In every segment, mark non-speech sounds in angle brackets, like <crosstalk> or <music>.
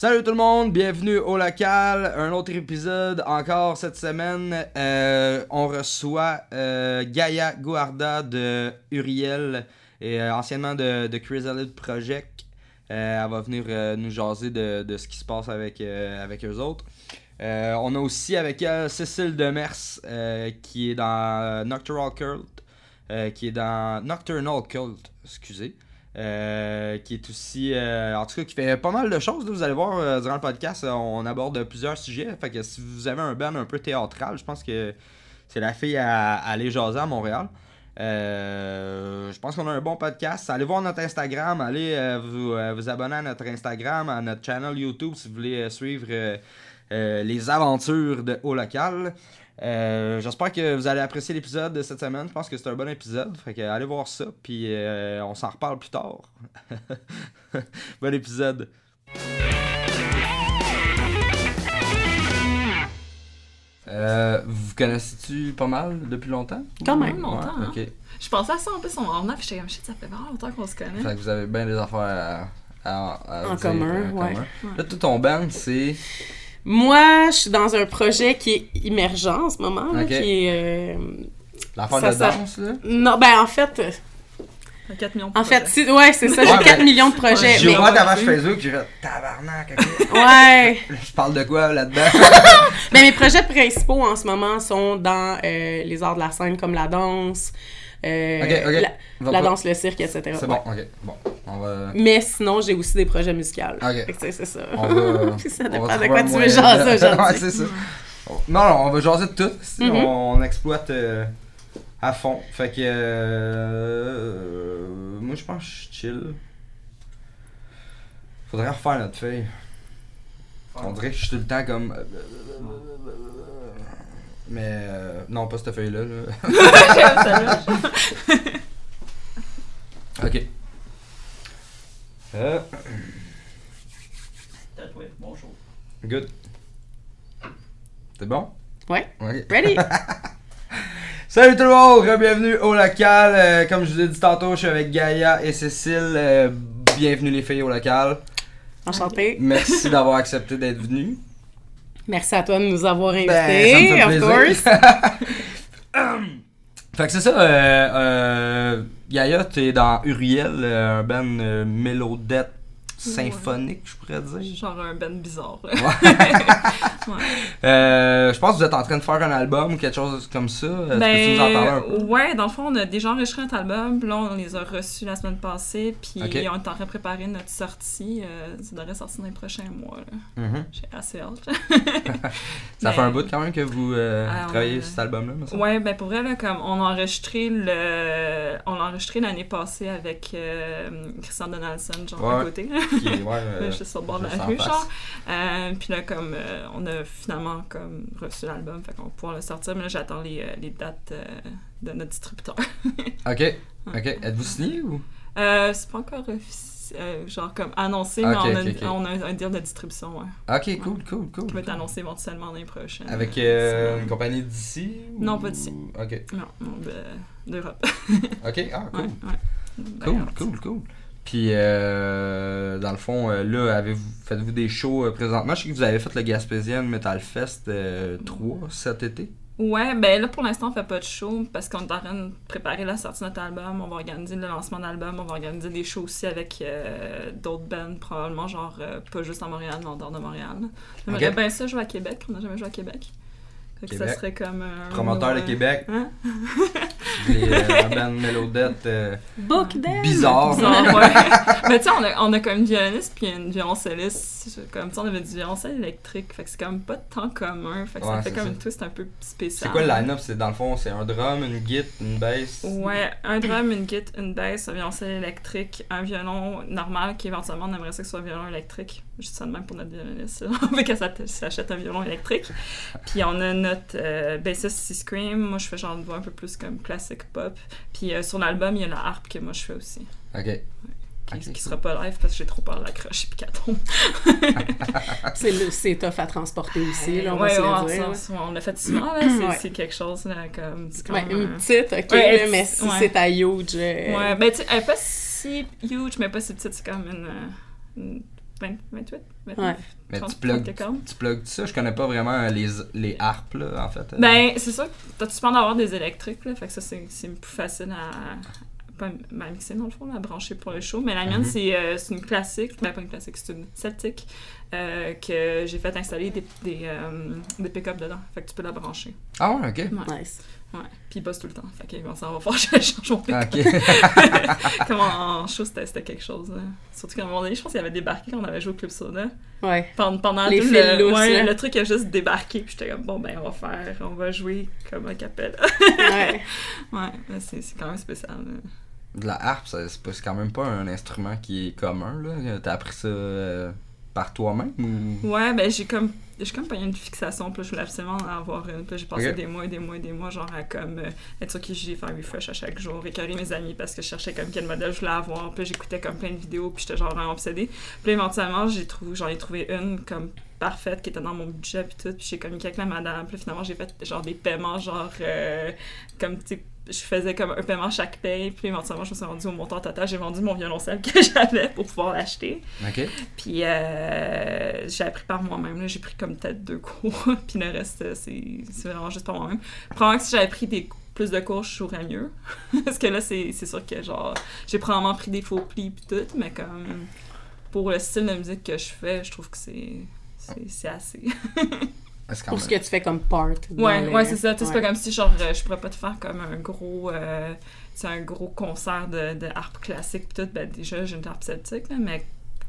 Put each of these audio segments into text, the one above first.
Salut tout le monde, bienvenue au local. Un autre épisode encore cette semaine. Euh, on reçoit euh, Gaia Guarda de Uriel et euh, anciennement de, Chrysalid Project. Elle va venir nous jaser de, de ce qui se passe avec, eux autres. On a aussi avec elle Cécile Demers qui est dans Nocturnal Cult, qui est dans Nocturnal Cult, excusez. Euh, qui est aussi, euh, en tout cas, qui fait pas mal de choses. vous allez voir euh, durant le podcast, on aborde plusieurs sujets. Fait que si vous avez un band un peu théâtral, je pense que c'est la fille à, à aller à Montréal. Je pense qu'on a un bon podcast. Allez voir notre Instagram, allez vous, vous abonner à notre Instagram, à notre channel YouTube si vous voulez suivre les aventures de Haut Local. Euh, J'espère que vous allez apprécier l'épisode de cette semaine. Je pense que c'est un bon épisode. Fait que allez voir ça, puis euh, on s'en reparle plus tard. <laughs> bon épisode. Euh, vous connaissez-tu pas mal depuis longtemps? Quand même. Ouais, longtemps, hein. ok. Je pensais à ça en plus en revenant, puis j'étais comme shit, ça fait vraiment longtemps qu'on se connaît. Fait que vous avez bien des affaires à, à- à En dire, commun, euh, ouais. Là, tout ton band, c'est. Moi, je suis dans un projet qui est émergent en ce moment, là, qui est... euh, L'affaire de ça- danse, là. Non, ben en fait, euh, 4 millions de en fait, projets. si, ouais, c'est ça, j'ai Ouais, 4 ben, millions de projets. J'ai mais- ouvert page Facebook, j'ai fait tabarnak. <laughs> Ouais. <laughs> Je parle de quoi là-dedans? <laughs> Ben, mes projets principaux en ce moment sont dans euh, les arts de la scène, comme la danse, euh, Ok, ok. la, danse, le cirque, etc. C'est Ouais. bon, ok. Bon, on va. Mais sinon, j'ai aussi des projets musicaux. Ok. C'est ça. On va. <laughs> Puis ça on dépend va de quoi tu veux jaser <laughs> aujourd'hui. ouais, c'est ça. Non, non, on va jaser de tout. si Mhm. on, on exploite euh, à fond. Fait que. euh, moi, je pense que je suis chill. Faudrait refaire notre feuille. On dirait que je suis tout le temps comme. Mais. euh, non, pas cette feuille-là. là. <laughs> <laughs> Ok. Euh, Bonjour. good. C'est bon? Ouais. Ready? <laughs> Salut tout le monde, bienvenue au local. Euh, comme je vous ai dit tantôt, je suis avec Gaïa et Cécile. Euh, bienvenue les filles au local. Enchantée. Merci d'avoir accepté d'être venues. Merci à toi de nous avoir invités, Ben, me fait of course. <laughs> Fait que c'est ça, euh, euh, Gaïa, t'es dans Uriel, euh, un band euh, mélodette symphonique, je pourrais dire. Genre un ben bizarre. là. <laughs> Euh, je pense que vous êtes en train de faire un album ou quelque chose comme ça. Est-ce que tu nous en parles un peu? Ben, ouais, dans le fond, on a déjà enregistré notre album, là, on les a reçus la semaine passée, puis on est en train de préparer notre sortie. Euh, ça devrait sortir dans les prochains mois. Mhm. J'ai assez hâte. <laughs> Ça fait un bout quand même que vous euh, Ah, travaillez ouais. sur cet album-là. Ouais, ben pour vrai, là, comme on a enregistré le. On l'a enregistré l'année passée avec Christian Donaldson, genre Ouais. à côté. Qui est- ouais, <laughs> euh, Là, je suis sur le bord de la rue, genre. Euh, puis là, comme euh, on a finalement comme reçu l'album, fait qu'on va pouvoir le sortir. Mais là, j'attends les, les dates de notre distributeur. <laughs> Ok, ok. Êtes-vous signé ou? C'est pas encore genre comme annoncé, mais on a, on a un deal de distribution, ouais. Ok, cool, cool, cool. Qui va être annoncé éventuellement l'année prochaine. Avec une compagnie d'ici? ou- Non, pas d'ici. Ok, Non, non, de- d'Europe. ok, ah, <laughs> cool. Cool, cool, cool. Puis, euh, dans le fond, euh, là, avez-vous, faites-vous des shows euh, présentement? Je sais que vous avez fait le Gaspésian Metal Fest euh, 3 cet été. Ouais, ben là pour l'instant on fait pas de show parce qu'on est en train de préparer la sortie de notre album. On va organiser le lancement d'album, on va organiser des shows aussi avec euh, d'autres bands, probablement, genre euh, pas juste à Montréal, mais en dehors de Montréal. J'aimerais bien ça jouer à Québec, on n'a jamais joué à Québec. Fait que ça serait comme un. Promoteur de. Québec, Hein? <laughs> les euh, band mélodette euh, Book them! bizarre. Bizarre, ouais. <laughs> Mais tu sais, on a, on a comme une violoniste puis une violoncelliste. Comme sais, on avait du violoncelle électrique. Fait que c'est comme pas tant commun. Fait que Ouais, ça fait c'est comme ça. une twist un peu C'est spéciale. quoi le line-up? C'est dans le fond, c'est un drum, une guitare, une bass? Ouais, un drum, une guitare, une basse, un violoncelle électrique, un violon normal qui éventuellement on aimerait ça que ce soit un violon électrique. Juste ça de même pour notre violoniste. <laughs> On veut qu'elle s'achète un violon électrique. Puis on a notre euh, bassiste C Scream. Moi je fais genre une voix un peu plus comme classique pop. Puis euh, sur l'album il y a la harpe que moi je fais aussi. Ok. Qui, Ok, qui cool. sera pas live parce que j'ai trop peur de l'accrocher puis qu'elle tombe. C'est tough à transporter aussi, là, on va ouais, se ouais, le dire. ça, ça, on l'a fait souvent, là. C'est Ouais. quelque chose, là, comme. c'est Ouais, comme, une euh, petite, ok, Ouais, là, mais c'est- si ouais. c'est ta huge... euh, Ouais, ben tu sais, elle est pas si huge, mais pas si petite, c'est comme une, euh, une 20, 28, 29, Ouais. Mais 30, tu plugs, 30 cordes. tu plugs ça, je connais pas vraiment les, les harpes, là, en fait. Ben, c'est sûr que t'as- tu peux en avoir des électriques, là, fait que ça, c'est c'est plus facile à, pas ben, à mixer, dans le fond, à brancher pour le show. Mais la mienne, Mhm. c'est euh, c'est une classique, ben pas une classique, c'est une celtique, euh, que j'ai fait installer des, des, euh, des pick-up dedans. Fait que tu peux la brancher. Ah ouais, ok. Nice. Ouais. Puis il bosse tout le temps. Fait que bon, ça va faire que je change mon pick-up. ok. <laughs> Comme en, en show, c'était quelque chose. là. Surtout qu'à un moment donné, je pense qu'il avait débarqué quand on avait joué au Club Soda. Ouais. Pendant, pendant Les tout le, ouais, le truc a juste débarqué. Puis j'étais comme, bon, ben, on va faire, on va jouer comme un capella. <laughs> Ouais. ouais, c'est c'est quand même spécial. là. De la harpe, ça- c'est pas- c'est quand même pas un instrument qui est commun, là. T'as appris ça euh, par toi-même ou? Ouais, ben, j'ai comme, j'ai comme pas une fixation. Puis là, je voulais absolument en avoir une. Puis j'ai passé des mois et des mois et des mois, genre, à comme, euh, être sur Kijiji, faire refresh à chaque jour, écœurer mes amis parce que je cherchais comme quel modèle je voulais avoir. Puis j'écoutais comme plein de vidéos, puis j'étais genre vraiment obsédée. Puis éventuellement, j'ai trouvé, j'en ai trouvé une comme parfaite qui était dans mon budget puis tout puis j'ai communiqué avec la madame puis finalement j'ai fait genre des paiements genre euh, comme tu je faisais comme un paiement chaque paye puis éventuellement je me suis rendue au montant total j'ai vendu mon violoncelle <laughs> que j'avais pour pouvoir l'acheter Ok. puis euh, j'ai appris par moi-même là. j'ai pris comme peut-être deux cours <laughs> puis le reste c'est vraiment juste par moi-même probablement que si j'avais pris des plus de cours je jouerais mieux <laughs> parce que là c'est c'est sûr que genre j'ai probablement pris des faux plis puis tout mais comme pour le style de musique que je fais je trouve que c'est c'est assez Pour ce que tu fais comme part. Ouais, ouais, c'est ça. Tu sais, C'est pas comme si, genre, euh, je pourrais pas te faire comme un gros, euh, un gros concert de, de harpe classique pis tout. Ben, déjà, j'ai une harpe celtique, là, mais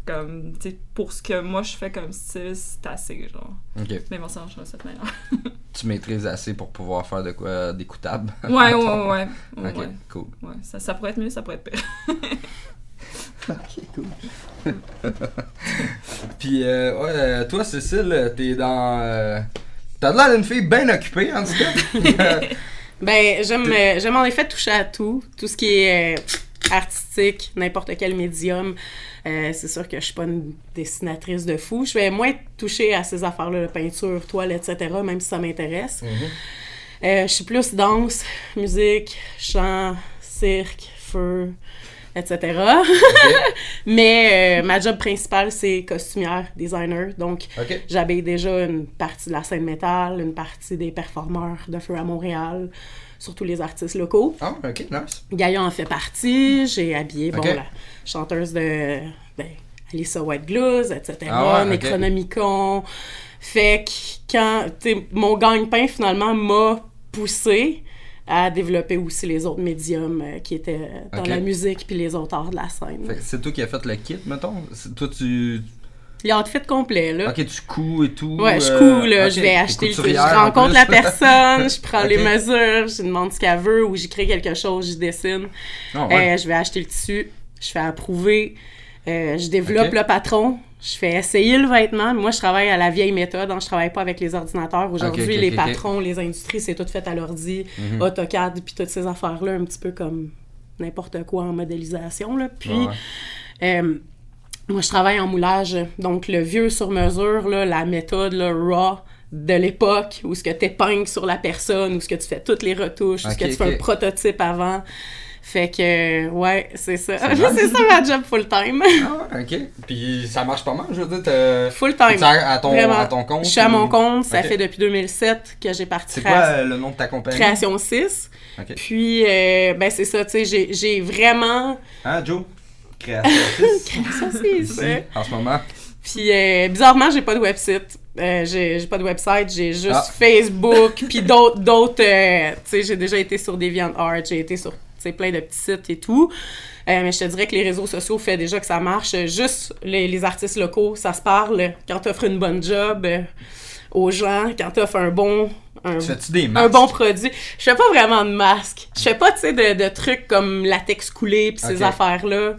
comme, tu pour ce que moi je fais comme style, c'est assez, genre. Ok. Mais bon, ça marche de cette manière. <laughs> Tu maîtrises assez pour pouvoir faire de quoi d'écoutable. Ouais, ouais, <laughs> ouais, ouais. ouais, Ok, ouais. cool. Ouais, Ça, ça pourrait être mieux, ça pourrait être pire. <laughs> Ok, cool. <laughs> Puis, euh, ouais, euh, toi, Cécile, t'es dans. euh, T'as l'air d'une fille bien occupée, en tout cas. <laughs> Ben, j'aime, euh, j'aime en effet toucher à tout. Tout ce qui est euh, artistique, n'importe quel médium. Euh, c'est sûr que je suis pas une dessinatrice de fou. Je vais moins toucher à ces affaires-là, peinture, toile, etc., même si ça m'intéresse. Euh, je suis plus danse, musique, chant, cirque, feu, etc. <laughs> Mais euh, ma job principale, c'est costumière, designer. Donc, ok. j'habille déjà une partie de la scène métal, une partie des performeurs de feu à Montréal, surtout les artistes locaux. Ah, ok, nice. Gaïa en fait partie. J'ai habillé, bon, la chanteuse de ben, Alyssa White Blues, etc. Ah ouais. Necronomicon. Fait que quand, mon gagne-pain finalement m'a poussé à développer aussi les autres médiums euh, qui étaient dans Ok. la musique puis les autres arts de la scène. C'est toi qui as fait le kit, mettons? Toi, tu. L'outfit complet, là. Ok, tu couds et tout. Ouais, je euh, couds, là, je vais acheter le Je en rencontre la <laughs> personne, je prends les mesures, je demande ce qu'elle veut ou j'écris quelque chose, je dessine. Ah, ouais. Euh, je vais acheter le tissu, je fais approuver, euh, je développe le patron, je fais essayer le vêtement. Moi, je travaille à la vieille méthode, hein, je travaille pas avec les ordinateurs. Aujourd'hui, les patrons, les industries, c'est tout fait à l'ordi, Mhm. AutoCAD, puis toutes ces affaires-là, un petit peu comme n'importe quoi en modélisation. Là. Puis, Ouais, euh, moi, je travaille en moulage, donc le vieux sur mesure, là, la méthode là, raw de l'époque, où ce que tu épingles sur la personne, où ce que tu fais toutes les retouches, où ce que tu fais un prototype avant. Fait que, ouais, c'est ça. C'est <laughs> ça ma job full-time. Ah, ok. Puis ça marche pas mal, je veux dire. Full-time. à, à ton, Vraiment. à ton compte. Je suis à mon compte, ça fait depuis 2007 que j'ai parti C'est quoi euh, le nom de ta compagnie? Création 6. Ok. Puis, euh, ben c'est ça, tu sais, j'ai- j'ai vraiment... Hein, Joe? Création 6. <laughs> Création 6, Ici, ouais. en ce moment. Puis euh, bizarrement, j'ai pas de website. Euh, j'ai j'ai pas de website, j'ai juste Ah. Facebook, puis d'autres d'autres euh, tu sais, j'ai déjà été sur DeviantArt, j'ai été sur plein de petits sites et tout. Euh, mais je te dirais que les réseaux sociaux fait déjà que ça marche. Juste les, les artistes locaux, ça se parle quand t'offres une bonne job euh, aux gens, quand t'offres un bon un, Tu des un bon produit. Je fais pas vraiment de masque. Je fais pas, tu sais, de, de trucs comme latex coulé pis ces affaires-là.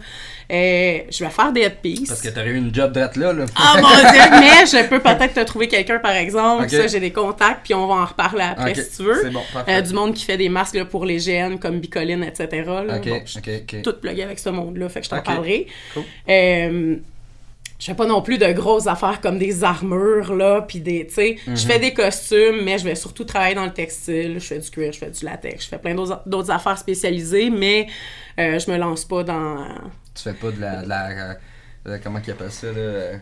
Euh, je vais faire des headpieces. Parce que t'aurais eu une job drette là, là. Ah mon dieu! <laughs> Mais je peux peut-être te trouver quelqu'un, par exemple. Ça, j'ai des contacts, puis on va en reparler après si tu veux. C'est bon, parfait. Euh, du monde qui fait des masques là, pour les GN, comme Bicoline, etc. là. Ok, Bon, je suis toute pluguée avec ce monde-là, fait que je t'en parlerai. Cool. Euh, je fais pas non plus de grosses affaires comme des armures, là, puis des, tu sais, Mhm. je fais des costumes, mais je vais surtout travailler dans le textile, je fais du cuir, je fais du latex, je fais plein d'autres d'autres affaires spécialisées, mais euh, je me lance pas dans... Tu fais pas de la, de la, euh, comment qu'ils appellent ça, là? euh,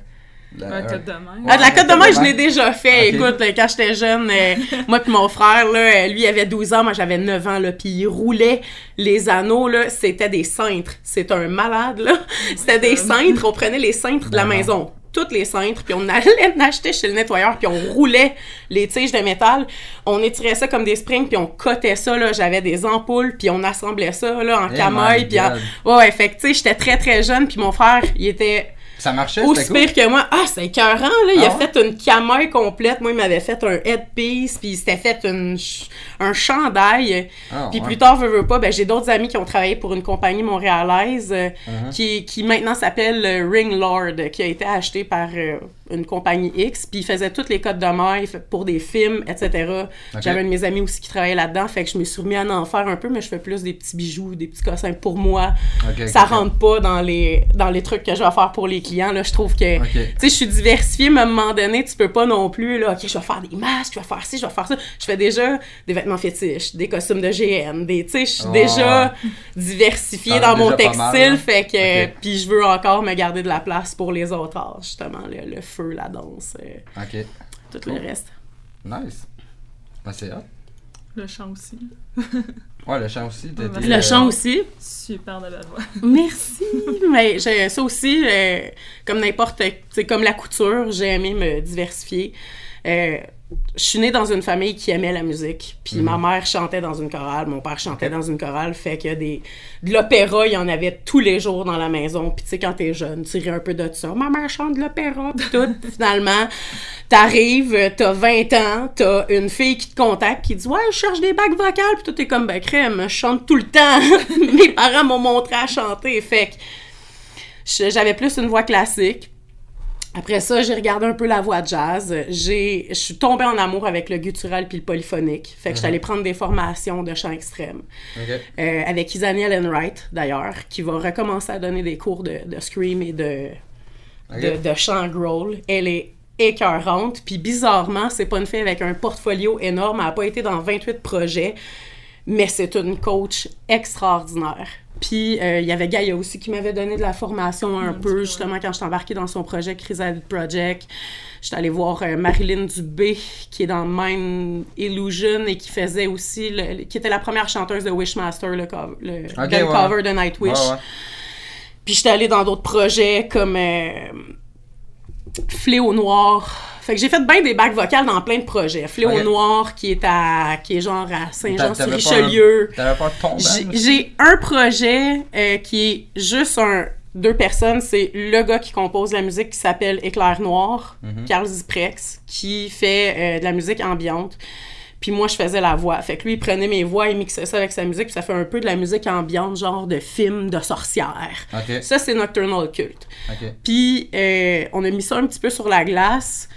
la- La cote de main. Ah, de la cote de main, je l'ai déjà fait. Écoute, là, quand j'étais jeune, euh, <laughs> moi puis mon frère, là, lui, il avait 12 ans, moi, j'avais 9 ans, là, puis il roulait les anneaux, là, c'était des cintres. C'est un malade, là. C'était des cintres, on prenait les cintres de la Ben maison. Toutes les cintres, puis on allait <laughs> l'acheter chez le nettoyeur, puis on roulait les tiges de métal. On étirait ça comme des springs, puis on cotait ça, là. J'avais des ampoules, puis on assemblait ça, là, en Eh camoille, my puis en... Ouais, ouais, fait que, tu sais, j'étais très, très jeune, puis mon frère, il était Ça marchait, aussi cool? pire que moi. Ah, c'est écœurant, là. Il Ah a ouais? fait une camoille complète. Moi, il m'avait fait un headpiece, puis il s'était fait une ch- un chandail. Ah, puis ouais. plus tard, veux, veux pas, ben, j'ai d'autres amis qui ont travaillé pour une compagnie montréalaise euh, Uh-huh. qui, qui maintenant s'appelle euh, Ring Lord, qui a été acheté par euh, une compagnie X. Puis il faisait toutes les codes de maille pour des films, etc. Ok. J'avais un de mes amis aussi qui travaillait là-dedans, fait que je me suis remis à en faire un peu, mais je fais plus des petits bijoux, des petits cossins pour moi. Ça ok. rentre pas dans les, dans les trucs que je vais faire pour les clients. Là, je trouve que tu sais, je suis diversifiée, mais à un moment donné, tu peux pas non plus, là, OK, je vais faire des masques, je vais faire ci, je vais faire ça. Je fais déjà des vêtements fétiches, des costumes de GN, des, tu sais, je suis Oh, déjà diversifiée dans mon mal, textile, fait que, puis je veux encore me garder de la place pour les autres arts, justement, le, le feu, la danse, euh, Ok. tout Cool. le reste. Nice. Ben, c'est hot. Le chant aussi. <laughs> Ouais, le chant aussi. Le euh, chant aussi. Super de belle voix. <laughs> Merci! Mais j'ai- ça aussi, euh, comme n'importe, c'est comme la couture, j'ai aimé me diversifier. Euh, je suis née dans une famille qui aimait la musique. Puis ma mère chantait dans une chorale, mon père chantait dans une chorale. Fait que des, de l'opéra, il y en avait tous les jours dans la maison. Puis tu sais, quand t'es jeune, tu ris un peu de ça. Ma mère chante de l'opéra, puis tout. <laughs> Finalement, t'arrives, t'as 20 ans, t'as une fille qui te contacte, qui dit « Ouais, je cherche des bacs vocales. » Puis toi, t'es comme « Ben crème, je chante tout le temps. <laughs> » Mes parents m'ont montré à chanter. Fait que j'avais plus une voix classique. Après ça, j'ai regardé un peu la voix jazz. J'ai, je suis tombée en amour avec le guttural puis le polyphonique. Fait que j'étais allée prendre des formations de chant extrême. Euh, avec Isani Ellen Wright, d'ailleurs, qui va recommencer à donner des cours de, de scream et de, de, de chant growl. Elle est écœurante. Puis bizarrement, c'est pas une fille avec un portfolio énorme. Elle a pas été dans 28 projets. Mais c'est une coach extraordinaire. Puis euh, il y avait Gaïa aussi qui m'avait donné de la formation un peu, justement, quand je suis embarquée dans son projet Chrysalid Project. J'étais allée voir euh, Marilyn Dubé, qui est dans Mind Illusion et qui faisait aussi, le- qui était la première chanteuse de Wishmaster, le, cover, le ouais. cover de Nightwish. Ouais, ouais. Puis j'étais allée dans d'autres projets comme euh, Fléau Noir. Fait que j'ai fait bien des bacs vocales dans plein de projets. Fléau. Noir qui est à qui est genre à Saint-Jean-sur-Richelieu. T'avais pas J'ai- un projet euh, qui est juste un deux personnes, c'est le gars qui compose la musique qui s'appelle Éclair Noir, Mhm. Carl Ziprex, qui fait euh, de la musique ambiante. Puis moi, je faisais la voix. Fait que lui, il prenait mes voix, il mixait ça avec sa musique, puis ça fait un peu de la musique ambiante, genre de film de sorcière. Ça, c'est Nocturnal Cult. Puis euh, on a mis ça un petit peu sur la glace.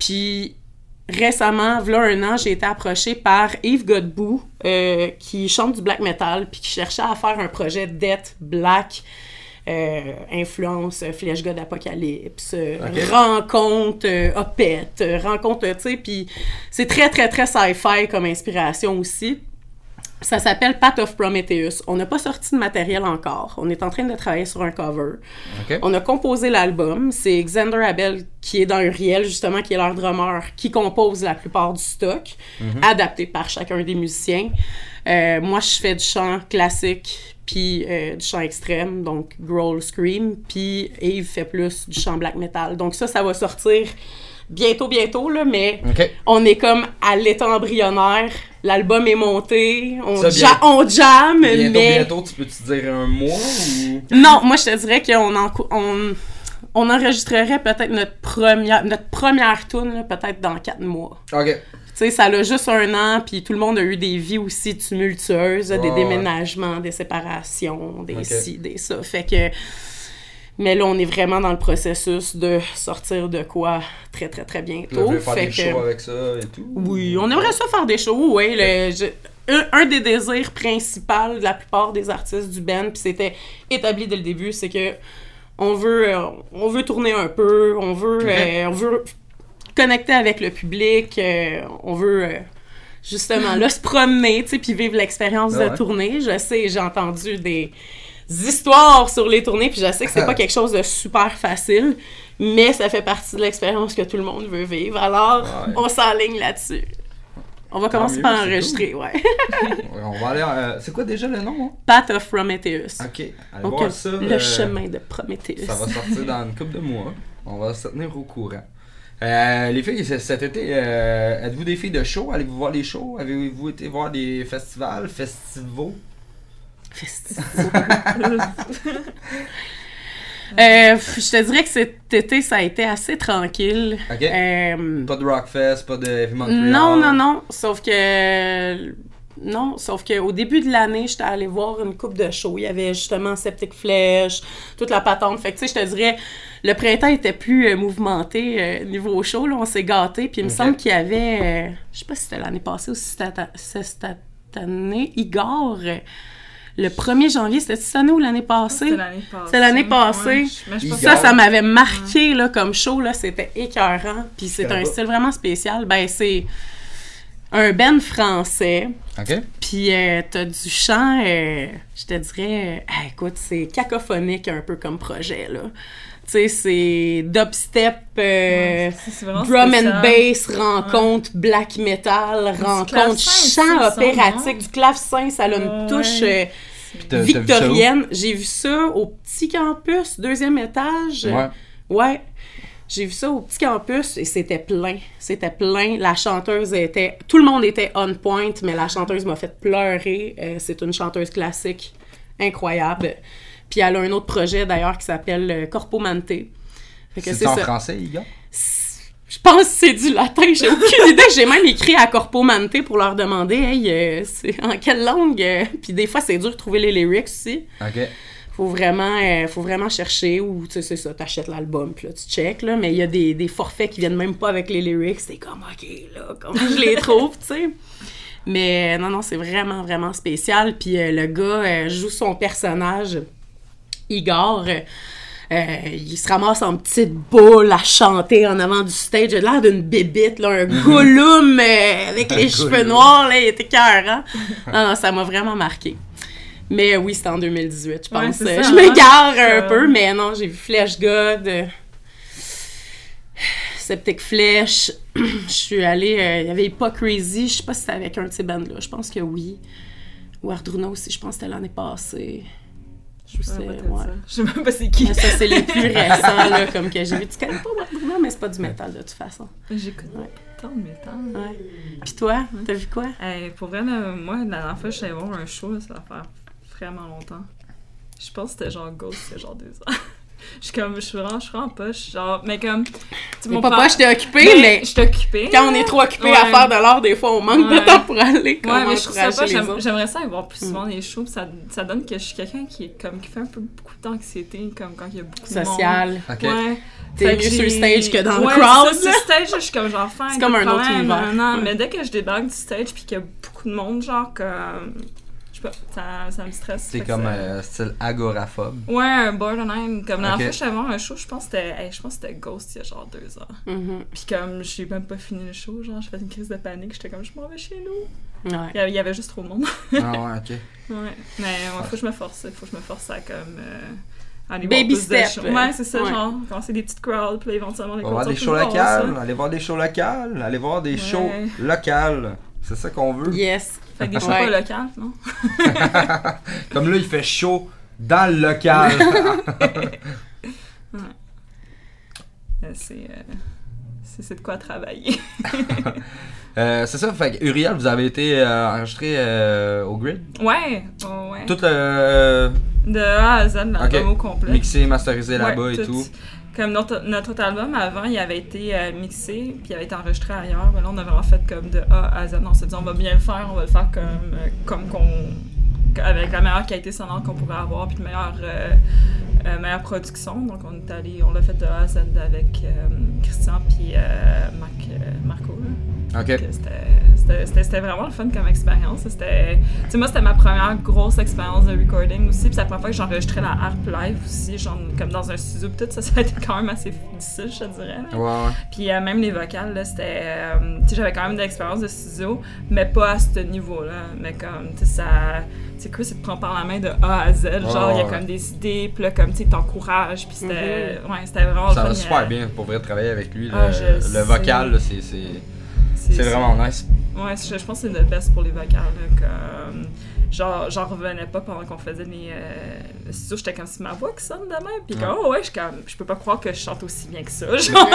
Puis récemment, voilà un an, j'ai été approchée par Yves Godbout, euh, qui chante du black metal, puis qui cherchait à faire un projet death black. euh, influence euh, Flèche God Apocalypse, rencontre euh, opette, euh, rencontre, tu sais, puis c'est très, très, très sci-fi comme inspiration aussi. Ça s'appelle Path of Prometheus. On n'a pas sorti de matériel encore. On est en train de travailler sur un cover. On a composé l'album. C'est Xander Abel qui est dans Uriel, justement, qui est leur drummer, qui compose la plupart du stock, adapté par chacun des musiciens. Euh, moi, je fais du chant classique, puis euh, du chant extrême, donc growl, scream, puis Yves fait plus du chant black metal. Donc ça, ça va sortir bientôt, bientôt, là, mais on est comme à l'état embryonnaire. L'album est monté, on, Ça, ja- on jam, Bientôt, mais... bientôt, tu peux-tu dire un mois ou? Non, moi je te dirais qu'on en, on, on enregistrerait peut-être notre première notre première tune peut-être dans quatre mois. Ok. Tu sais, ça a juste un an, puis tout le monde a eu des vies aussi tumultueuses, des déménagements, des séparations, des ci, des ça. Fait que mais là, on est vraiment dans le processus de sortir de quoi très très très bientôt. faire Fait des que- shows avec ça et tout? oui, on aimerait ça faire des shows, oui. le- je- un, un des désirs principaux de la plupart des artistes du band, puis c'était établi dès le début, c'est que on veut, euh, on veut tourner un peu, on veut, euh, on veut connecter avec le public, euh, on veut justement là se promener, tu sais, puis vivre l'expérience Ah de tournée. Je sais, j'ai entendu des histoires sur les tournées, puis je sais que c'est pas <laughs> quelque chose de super facile, mais ça fait partie de l'expérience que tout le monde veut vivre. Alors, Ouais. on s'enligne là-dessus. On va commencer mieux, par enregistrer, <laughs> ouais. On va aller. euh, c'est quoi déjà le nom? hein? Path of Prometheus. Ok, allez Donc, voir ça. le euh, chemin de Prometheus. Ça va sortir dans une couple de mois. On va se tenir au courant. Euh, les filles, cet été, euh, êtes-vous des filles de show? Allez-vous voir les shows? Avez-vous été voir des festivals, festivals? <laughs> Euh, je te dirais que cet été, ça a été assez tranquille. Euh, Pas de Rockfest, pas de Heavy Montreal? non, non, non. Sauf que. Non, sauf qu'au début de l'année, j'étais allée voir une coupe de shows. Il y avait justement Septic Flèche, toute la patente. Fait que, tu sais, je te dirais, le printemps était plus euh, mouvementé niveau show. Là, on s'est gâtés. Puis il me semble qu'il y avait. je sais pas si c'était l'année passée ou si c'était cette année. Igor, le 1er janvier, c'était cette année ou l'année passée? C'était l'année passée. C'est l'année passée. Ouais, je- je. Ça, ça m'avait marqué là, comme show, là, c'était écœurant. Puis c'est un style vraiment spécial. Ben, c'est un band français. Ok. Puis euh, t'as du chant, euh, je te dirais, euh, écoute, c'est cacophonique un peu comme projet, là. Tu sais, c'est dubstep, euh, Ouais, drum spécial. and bass, rencontre black metal, rencontre chant opératique, du clavecin, ça a une Ouais. touche euh, victorienne. J'ai vu ça au petit campus, deuxième étage. Ouais. Ouais. J'ai vu ça au petit campus et c'était plein. C'était plein. La chanteuse était. Tout le monde était on point, mais la chanteuse m'a fait pleurer. Euh, c'est une chanteuse classique incroyable. Puis elle a un autre projet d'ailleurs qui s'appelle euh, Corpo Mante. C'est en ça. français, Igor? Je pense que c'est du latin. J'ai aucune idée. J'ai même écrit à Corpo Mante pour leur demander Hey, euh, c'est en quelle langue? Euh? Puis des fois, c'est dur de trouver les lyrics aussi Ok. faut vraiment euh, faut vraiment chercher ou tu sais c'est ça t'achètes l'album puis là tu check là mais il y a des, des forfaits qui viennent même pas avec les lyrics c'est comme ok là comment je les trouve tu sais mais non non c'est vraiment vraiment spécial puis euh, le gars joue son personnage Igor euh, euh, il se ramasse en petite boule à chanter en avant du stage. Il a l'air d'une bébite, là, un gollum euh, avec les cheveux noirs, là, il était cœurant. Non, non, ça m'a vraiment marqué. Mais oui, c'était en 2018, je pense. ça, je m'égare hein, un peu, mais non, j'ai vu Flèche God, euh, Septic Flèche. Je suis allée, euh, il y avait Pas Crazy, je sais pas si c'était avec un de ces bands-là, je pense que oui. Ou Ardruna aussi, je pense que c'était l'année passée. Je sais, Ouais. Je sais même pas c'est qui. Mais ça, c'est les plus <laughs> récents, là, comme que j'ai vu. Tu connais pas Wardruna, mais c'est pas du métal, de toute façon. J'écoute Ouais. tant de métal. Ouais. Puis toi, t'as vu quoi? Hey, pour vrai, là, moi, la dernière fois je suis allée voir un show, là, ça va faire vraiment longtemps. Je pense que c'était genre Ghost, c'est genre deux ans. Je suis comme, je suis vraiment, je suis vraiment poche. Genre, mais comme. Mon mon papa, frère- j'étais occupée, mais Je suis occupée. quand on est trop occupé Ouais. à faire de l'art, des fois, on manque de temps pour aller. Comme Ouais, mais je trouve ça pas. J'aimerais ça aller voir plus souvent les shows. Ça, ça donne que je suis quelqu'un qui est comme qui fait un peu beaucoup d'anxiété, comme quand il y a beaucoup de monde. Social. Ok. Ouais. T'es mieux sur le stage que dans le crowd, sur le stage, je suis comme genre. C'est comme un autre univers. Non, Ouais. mais dès que je débarque du stage puis qu'il y a beaucoup de monde, genre comme. Je sais pas, ça, ça me stresse. C'est comme euh, style agoraphobe. Ouais, un borderline. Comme la Ok. dernière fois je voir un show, je pense que c'était hey, je Ghost il y a genre deux ans. Mhm. Puis comme j'ai même pas fini le show, genre j'ai fait une crise de panique, j'étais comme je m'en vais chez nous. Ouais. Il y avait, juste trop de monde. ah ouais, <laughs> ok. ouais. Mais ouais, faut que je me force, faut que je me force à comme. Euh, aller Baby voir plus de step. shows. Ouais, c'est ça, Ouais. genre, commencer des petites crowds, puis éventuellement les On va voir des shows locales, aller voir des shows locales, aller voir des Ouais. shows locales. C'est ça qu'on veut. Yes. Fait que des shows Ouais. pas locales, non? <laughs> Comme là, il fait chaud dans le local. <laughs> <laughs> Euh, C'est. euh, c'est de quoi travailler. Euh, c'est ça, fait que Uriel, vous avez été euh, enregistré euh, au grid? ouais, ouais, ouais. Tout le De A à Z, l'album Ok. au complet. mixé, masterisé Ouais, là-bas et tout. Comme notre, notre autre album, avant, il avait été euh, mixé, puis il avait été enregistré ailleurs. Là, on a vraiment fait comme de A à Z. On s'est dit, on va bien le faire, on va le faire comme, euh, comme qu'on. avec la meilleure qualité sonore qu'on pouvait avoir, puis de meilleure, euh, meilleure production. Donc, on est allé, on l'a fait de A à Z avec Christian, puis ma Marc, Marco. Ok. Que c'était- C'était c'était- c'était vraiment le fun comme expérience. C'était, tu sais, moi, c'était ma première grosse expérience de recording aussi. Puis c'est la première fois que j'enregistrais la harpe live aussi, genre comme dans un studio. Puis tout ça, ça a été quand même assez difficile, je te dirais. là. Puis euh, même les vocales, là, c'était. euh, tu sais, j'avais quand même de l'expérience de studio, mais pas à ce niveau-là. Mais comme, tu sais, ça. Tu sais, Chris, il te prend par la main de A à Z. Genre, il y a comme des idées, puis là, comme, tu sais, il t'encourage. Puis c'était. Ouais, c'était vraiment. Ça le va super euh, bien pour vrai travailler avec lui. Ah, le, je le vocal, là, c'est c'est- c'est vraiment nice. Ouais, je, je pense que c'est le best pour les vocales. comme, genre, j'en revenais pas pendant qu'on faisait les. Euh, le studio, j'étais comme si ma voix qui sonne de même. Puis comme, Ouais. oh ouais, je, comme, je peux pas croire que je chante aussi bien que ça. Genre,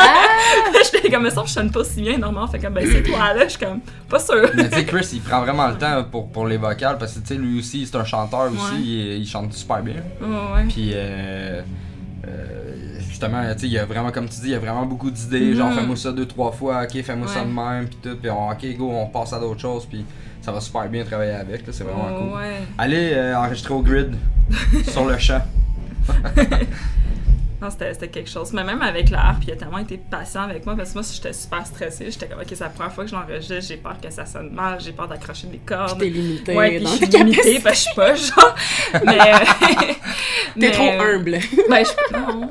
j'étais <laughs> comme, ça, je chante pas aussi bien normalement. Fait comme, ben c'est toi là, je suis comme, pas sûre. Mais tu sais, Chris, il prend vraiment le temps pour, pour les vocales parce que tu sais, lui aussi, c'est un chanteur aussi. Ouais. Il, il chante super bien. Ouais, ouais. Puis, euh, euh, justement, tu sais, il y a vraiment, comme tu dis, il y a vraiment beaucoup d'idées. Genre, Mhm. fais-moi ça deux, trois fois, ok, fais-moi ça de même, puis tout. Puis, ok, go, on passe à d'autres choses. Puis, ça va super bien travailler avec, c'est vraiment cool. ouais. Allez euh, enregistrer au grid <laughs> sur le champ. <laughs> Non, c'était c'était quelque chose. Mais même avec la harpe, il a tellement été patient avec moi parce que moi, j'étais super stressée. J'étais comme, ok, c'est la première fois que je l'enregistre, j'ai peur que ça sonne mal, j'ai peur d'accrocher des cordes. T'es limité Ouais, puis je suis tes limitée parce que je suis pas, genre. <laughs> Mais. T'es mais, trop euh, humble. Ben, je. Non.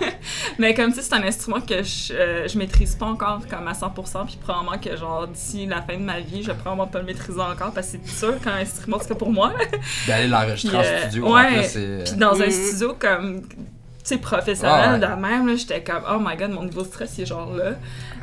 <laughs> mais comme sais, c'est un instrument que je, euh, je maîtrise pas encore comme à 100%, puis probablement que, genre, d'ici la fin de ma vie, je vais probablement pas le maîtriser encore parce que c'est sûr qu'un instrument, c'est pas pour moi. D'aller l'enregistrer Puis, en euh, studio. en ouais, plus. Puis dans un Mhm. studio comme sais professionnel Ah ouais. de même là, j'étais comme oh my god mon niveau de stress il est genre là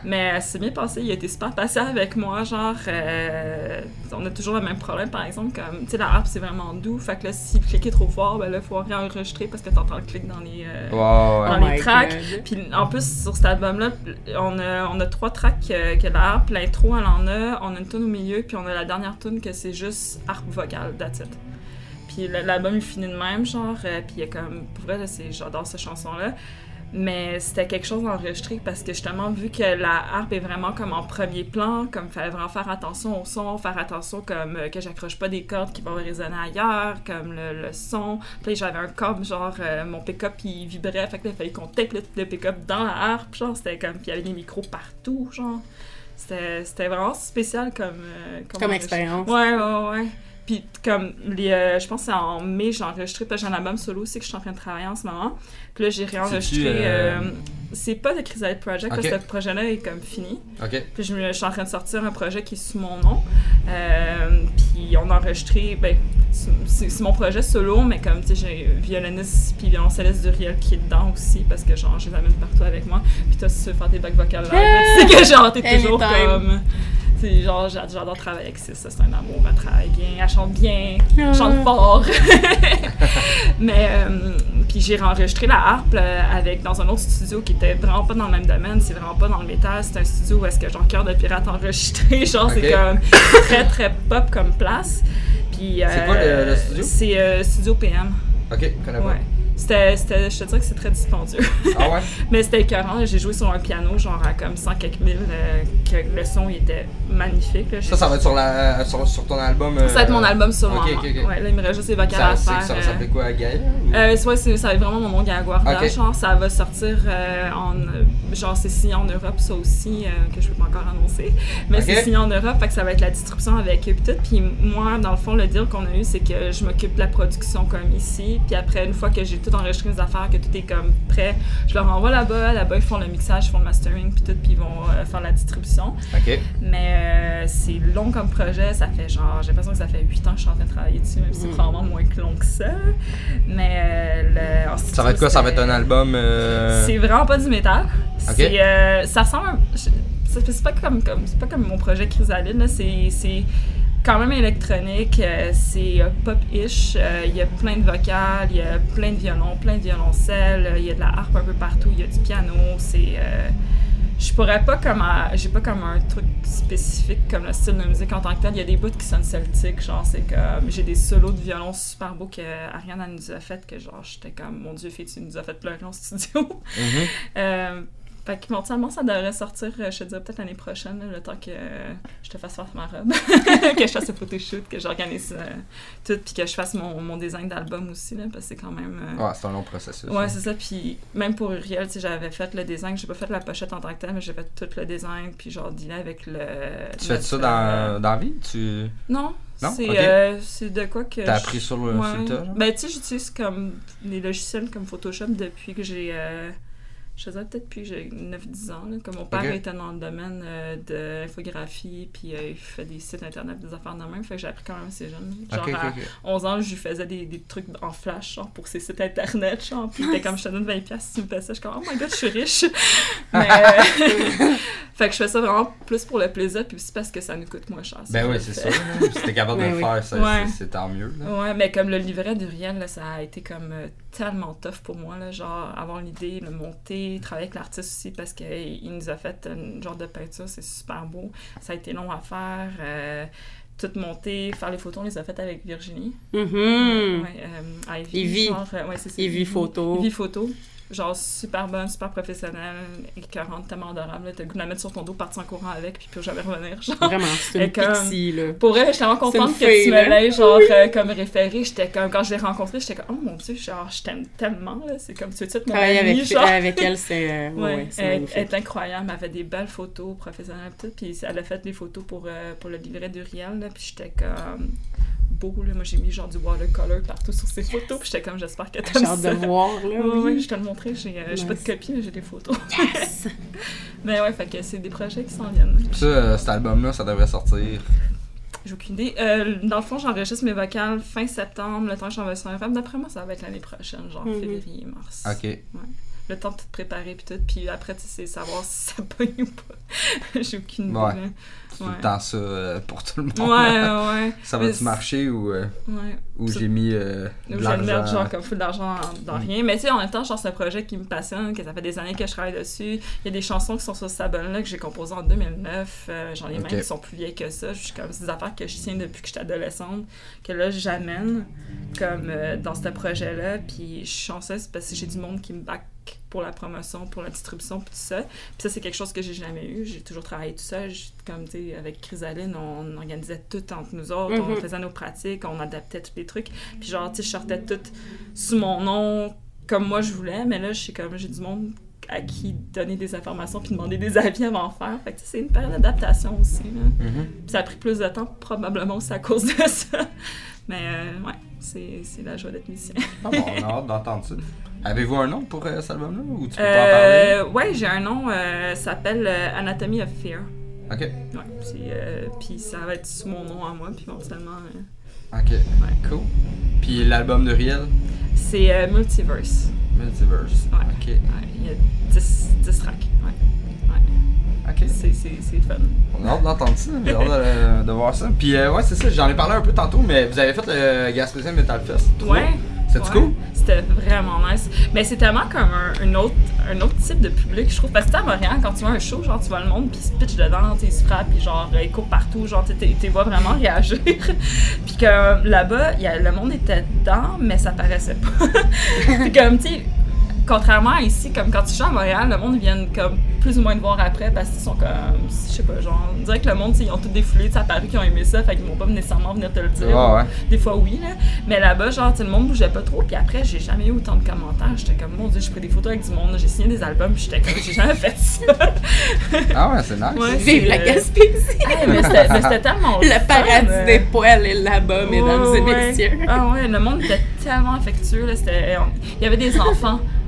mais euh, c'est bien passé il a été super patient avec moi genre euh, on a toujours le même problème par exemple comme tu sais la harpe c'est vraiment doux fait que là si vous cliquez trop fort ben là faut réenregistrer parce que t'entends le clic dans les euh, ouais, dans les tracks. Puis en plus, sur cet album-là, on a, on a trois tracks que, que la harpe, l'intro, elle en a, on a une tune au milieu, puis on a la dernière tune que c'est juste harpe vocale, that's it. Puis l'album il finit de même, genre, euh, puis il y a comme, pour vrai, là, c'est- j'adore cette chanson-là. Mais c'était quelque chose d'enregistré parce que justement, vu que la harpe est vraiment comme en premier plan, comme il fallait vraiment faire attention au son, faire attention comme euh, que j'accroche pas des cordes qui vont résonner ailleurs, comme le, le son. Puis j'avais un câble, genre euh, mon pick-up il vibrait, fait que là, il fallait qu'on tape le, le pick-up dans la harpe, genre c'était comme, puis il y avait des micros partout, genre. C'était vraiment spécial comme... euh, Comme enregistre- expérience. Ouais, ouais, ouais. Puis comme, les, euh, je pense que c'est en mai, j'ai enregistré, parce que j'ai un album solo aussi que je suis en train de travailler en ce moment. Puis là, j'ai réenregistré... Euh, euh, c'est pas le Chrysalide Project, parce que ce projet-là est comme fini. Ok. Puis je, suis en train de sortir un projet qui est sous mon nom. Euh, puis on a enregistré, ben, c'est- mon projet solo, mais comme, tu sais, j'ai violoniste puis violoncelliste du Riel qui est dedans aussi, parce que genre, je les amène partout avec moi. Puis toi, si tu veux faire tes bacs vocales ben, tu sais que genre, t'es toujours comme... C'est genre, j'a- j'adore travailler avec Sis, ça, c'est un amour, elle travaille bien, elle chante bien, elle chante Ah. fort. <laughs> Mais, euh, puis j'ai enregistré la harpe euh, avec, dans un autre studio qui était vraiment pas dans le même domaine, c'est vraiment pas dans le métal, c'est un studio où est-ce que genre Cœur de Pirate enregistré, <laughs> genre c'est comme très très pop comme place. Puis, C'est quoi le- le studio? C'est euh, Studio PM, Ok, connais pas. C'était, c'était, je te dirais que c'est très dispendieux. Ah ouais? <laughs> Mais c'était écœurant, j'ai joué sur un piano genre à comme 100 quelques mille, euh, que le son il était magnifique. là. Ça, ça va être sur, la, sur, sur ton album. Ça va être mon euh, album ok. Ouais, là il me reste juste les vocales Ça, à faire. ça va euh, s'appeler quoi, Gaël? ou- euh, c'est- ouais, c'est- ça va être vraiment mon nom Gaguarda. Genre, ça va sortir euh, en. euh, genre, c'est signé en Europe, ça aussi, euh, que je peux pas encore annoncer. Mais c'est signé en Europe, fait que ça va être la distribution avec eux. Puis tout. Puis moi, dans le fond, le deal qu'on a eu, c'est que je m'occupe de la production comme ici. Puis après, une fois que j'ai tout enregistré mes affaires, que tout est comme prêt, je leur envoie là-bas. Là-bas, ils font le mixage, ils font le mastering, puis tout. Puis ils vont euh, faire la distribution. Ok. Mais euh, c'est long comme projet, ça fait genre, j'ai l'impression que ça fait 8 ans que je suis en train de travailler dessus, même si c'est Mm. probablement moins que long que ça. Mais euh, le, en Ça va être quoi? Ça va être un album. C'est vraiment pas du métal. Ça ressemble. C'est pas comme, comme, c'est pas comme mon projet Chrysalide, là. C'est quand même électronique, euh, c'est euh, pop-ish. euh, Il y a plein de vocales, il y a plein de violons, plein de violoncelles, il y a de la harpe un peu partout, il y a du piano. C'est. euh, je pourrais pas comme j'ai pas comme un truc spécifique comme le style de musique en tant que tel. Il y a des bouts qui sonnent celtiques, genre c'est comme j'ai des solos de violon super beaux que Ariane elle nous a fait que genre j'étais comme mon dieu fille tu nous as fait pleurer en studio? mhm. <laughs> Euh, Fait que éventuellement, ça devrait sortir, euh, je te dirais peut-être l'année prochaine, le temps que euh, je te fasse faire ma robe, <laughs> que je fasse le photoshoot, que j'organise euh, tout, puis que je fasse mon, mon design d'album aussi, là, parce que c'est quand même... Ouais, c'est un long processus. Ouais, hein. c'est ça. Puis même pour Uriel, tu sais, j'avais fait le design. J'ai pas fait la pochette en tant que telle, mais j'ai fait tout le design. Puis genre, dealer avec le. Tu fais ça dans, dans la vie? Tu Non. Non? C'est Ok. euh, c'est de quoi que. t'as appris sur le, Ouais. sur le tas, genre? Ben, tu sais, j'utilise comme les logiciels comme Photoshop depuis que j'ai. euh, je faisais peut-être depuis que j'ai 9-10 ans. Là. Comme mon père était dans le domaine euh, de l'infographie, puis euh, il fait des sites internet, des affaires de même. Fait que j'ai appris quand même assez jeune. Genre, à ok. 11 ans, je lui faisais des, des trucs en flash, genre pour ses sites internet, genre. Puis était comme, je te donne 20$ si tu me fais ça. Je suis comme, oh my god, je suis riche. <laughs> Mais. euh, <laughs> fait que je fais ça vraiment plus pour le plaisir, puis aussi parce que ça nous coûte moins cher. Ben oui, c'est ça. là. Si t'es capable de <laughs> Ben le oui. faire, ça, Ouais. c'est- c'est tant mieux. Là. Ouais, mais comme le livret d'Uriel, là, ça a été comme euh, tellement tough pour moi, là, genre avoir l'idée, le monter, travailler avec l'artiste aussi parce qu'il nous a fait un genre de peinture, c'est super beau. Ça a été long à faire. euh, tout monter, faire les photos, on les a faites avec Virginie. Mhm. Ouais, euh, Ivy. Ivy. genre, euh, ouais, c'est ça. Ivy Photo. Ivy Photo. Genre super bonne, super professionnelle, écœurante, tellement adorable. T'as le goût de la mettre sur ton dos, partir en courant avec, puis plus jamais revenir. <laughs> Genre. Vraiment, c'est une Et comme- pixie, là. Pour elle, j'étais vraiment contente que tu me l'aies genre euh, comme référé. J'étais comme quand je l'ai rencontrée, j'étais comme oh mon dieu, genre je t'aime tellement là, c'est comme tu veux être mon Travailler avec, genre. avec elle, c'est euh, <laughs> ouais, c'est elle, elle est incroyable, elle avait des belles photos professionnelles et tout, puis elle a fait des photos pour, euh, pour le livret d'Uriel, là, puis j'étais comme beau, là, moi j'ai mis genre du watercolor partout sur ses photos, puis j'étais comme j'espère que J'ai t'aimes hâte ça. de voir, là. Oui. je te le montrer, j'ai euh, j'ai pas de copie, mais j'ai des photos. Yes! <laughs> mais ouais, fait que c'est des projets qui s'en viennent. Ça, euh, cet album-là, ça devrait sortir. J'ai aucune idée. Euh, dans le fond, j'enregistre mes vocales fin septembre, le temps que j'envoie sur un rap. D'après moi, ça va être l'année prochaine, genre Mhm. février, mars. Ok. Le temps de tout préparer puis tout. Puis après, tu sais, c'est savoir si ça <laughs> pogne ou pas. <laughs> J'ai aucune idée. Ouais. là. C'est tout le temps ça euh, pour tout le monde. Ouais, ouais, ouais. Ça va-tu marcher ou, euh, Ouais. ou j'ai mis euh, de l'argent? genre comme full d'argent dans, dans Mm. rien. Mais tu sais, en même temps, genre, c'est un projet qui me passionne, que ça fait des années que je travaille dessus. Il y a des chansons qui sont sur cet album-là que j'ai composées en 2009. Euh, J'en ai Ok. même qui sont plus vieilles que ça. Je suis comme, c'est des affaires que je tiens depuis que j'étais adolescente, que là, j'amène comme dans ce projet-là. Puis je suis chanceuse parce que j'ai du monde qui me back pour la promotion, pour la distribution, puis tout ça. Puis ça, c'est quelque chose que j'ai jamais eu. J'ai toujours travaillé tout seul. J'ai- Comme, tu sais, avec Chrysaline, on organisait tout entre nous autres. On Mhm. faisait nos pratiques, on adaptait tous les trucs. Puis genre, tu sais, je sortais tout sous mon nom, comme moi je voulais. Mais là, je suis comme, j'ai du monde à qui donner des informations puis demander des <laughs> avis avant de faire. Fait que tu sais, c'est une période d'adaptation aussi. Là. Mhm. Puis ça a pris plus de temps, probablement aussi à cause de <laughs> ça. Mais euh, ouais, c'est c'est la joie d'être musicien. Ah bon, on a hâte d'entendre ça. Avez-vous un nom pour euh, cet album-là ou tu peux pas en parler? Euh, ouais, j'ai un nom, euh, ça s'appelle Anatomy of Fear. Ok. Ouais, puis ça va être sous mon nom à moi, puis éventuellement, Ok. Cool. Puis l'album de Riel? c'est Multiverse. Multiverse. Ouais. Ok. Ouais, il y a 10, 10 tracks. Ouais. Ok. C'est, fun. On a hâte d'entendre ça, j'ai hâte de, de voir ça. Puis euh, ouais, c'est ça, j'en ai parlé un peu tantôt, mais vous avez fait le Gaspésien Metal Fest. Ouais. C'était ouais. cool? C'était vraiment nice. Mais c'est tellement comme un, un autre, un autre type de public, je trouve. Parce que à Montréal, quand tu vois un show, genre, tu vois le monde, puis ils se pitchent dedans, ils se frappent, puis genre, ils courent partout, genre, tu vois vraiment <laughs> réagir. puis que euh, là-bas, il le monde était dedans, mais ça paraissait pas. <laughs> puis comme, tu sais, contrairement à ici, comme quand tu joues à Montréal, le monde vient comme plus ou moins te voir après parce qu'ils sont comme, je sais pas, genre, on dirait que le monde, ils ont tout défoulé, à Paris, qui ont aimé ça, fait qu'ils vont pas nécessairement venir te le dire. Ouais. Des fois, oui, là. Mais là-bas, genre, le monde bougeait pas trop. Puis après, j'ai jamais eu autant de commentaires. J'étais comme, mon Dieu, j'ai pris des photos avec du monde. J'ai signé des albums. Puis j'étais comme, j'ai jamais fait ça. <laughs> Ah ouais, c'est nice. Ouais. Vive la euh, Gaspésie! <laughs> Hey, mais c'était tellement Le fun, paradis euh. des poils est là-bas, mesdames Ouais, et ouais. messieurs. Ah ouais, le monde était tellement affectueux. Là, il y avait des enfants. <laughs>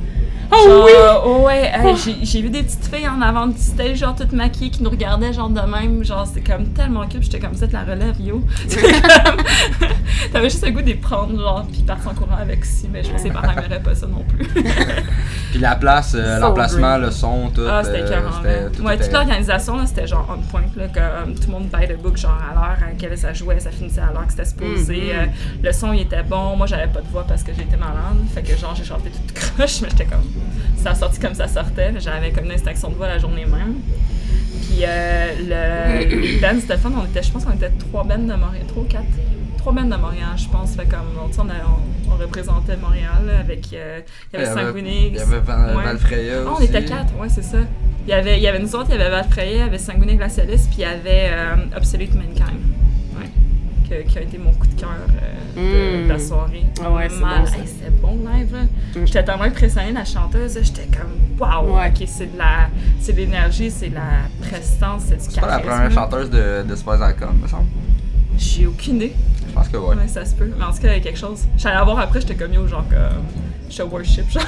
Oh genre, oui! oh ouais, hey, j'ai, j'ai vu des petites filles en avant du stage, genre toutes maquillées, qui nous regardaient genre de même. Genre, c'était comme tellement cute. J'étais comme ça de la relève, yo. <laughs> <laughs> T'avais juste le goût de les prendre, genre, puis partir en courant avec aussi. Mais je pense que parents n'aimeraient pas ça non plus. <laughs> Puis la place, euh, So l'emplacement, le son, tout. Ah, c'était euh, tout Ouais, était- toute l'organisation, là, c'était genre on point, là, comme tout le monde by the book, genre à l'heure à laquelle ça jouait, ça finissait à l'heure que c'était supposé. Mhm. Euh, le son, il était bon. Moi, j'avais pas de voix parce que j'étais malade. Fait que, genre, j'ai chanté toute croche, mais j'étais comme. Ça a sorti comme ça sortait. J'avais comme une extinction de voix la journée même. Puis, euh, le, les bands, c'était fun. On était, je pense qu'on était trois bands de Montréal. Trois quatre Trois bands de Montréal, je pense. Fait comme, on, on, on représentait Montréal là, avec. euh, il y avait Sanguinix. Il y avait Ouais. Valfreya Ah, on était quatre, ouais, c'est ça. Il y avait, il y avait nous autres, il y avait Valfrey, il y avait Sanguiné Glacialis, puis il y avait euh, Obsolete Mankind. Que- qui a été mon coup de cœur euh, de, Mm. de la soirée. Ah ouais, c'est bon, ça. Hey, C'était bon live, là. Mm. J'étais tellement impressionnée de la chanteuse, j'étais comme waouh, Ouais. ok, c'est de la, c'est de l'énergie, c'est de la prestance, c'est du C'est pas la première chanteuse de, de Spice Icon, me semble. J'ai aucune idée. Je pense que ouais. Ouais, ça se peut. Mais en tout cas, il y a quelque chose. J'allais la voir après, j'étais comme yo, genre comme. Je worship, genre.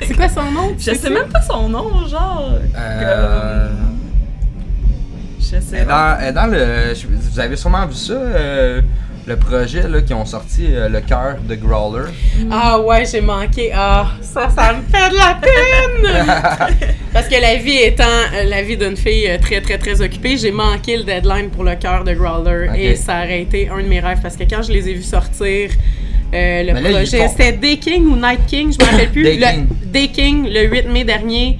C'est quoi son nom? <laughs> Je sais même pas son nom, genre. Euh, Comme- Je sais dans, elle dans le. Vous avez sûrement vu ça, euh, le projet là, qui ont sorti euh, le cœur de Growler. Ah ouais, j'ai manqué. Ah, ça, ça me fait de la peine! <laughs> <laughs> Parce que la vie étant euh, la vie d'une fille euh, très, très, très occupée, j'ai manqué le deadline pour le cœur de Growler. Et ça aurait été un de mes rêves. Parce que quand je les ai vus sortir, euh, le là, projet, font- c'était Day King ou Night King, je me rappelle plus. Day Le- King. Day King, le 8 mai dernier.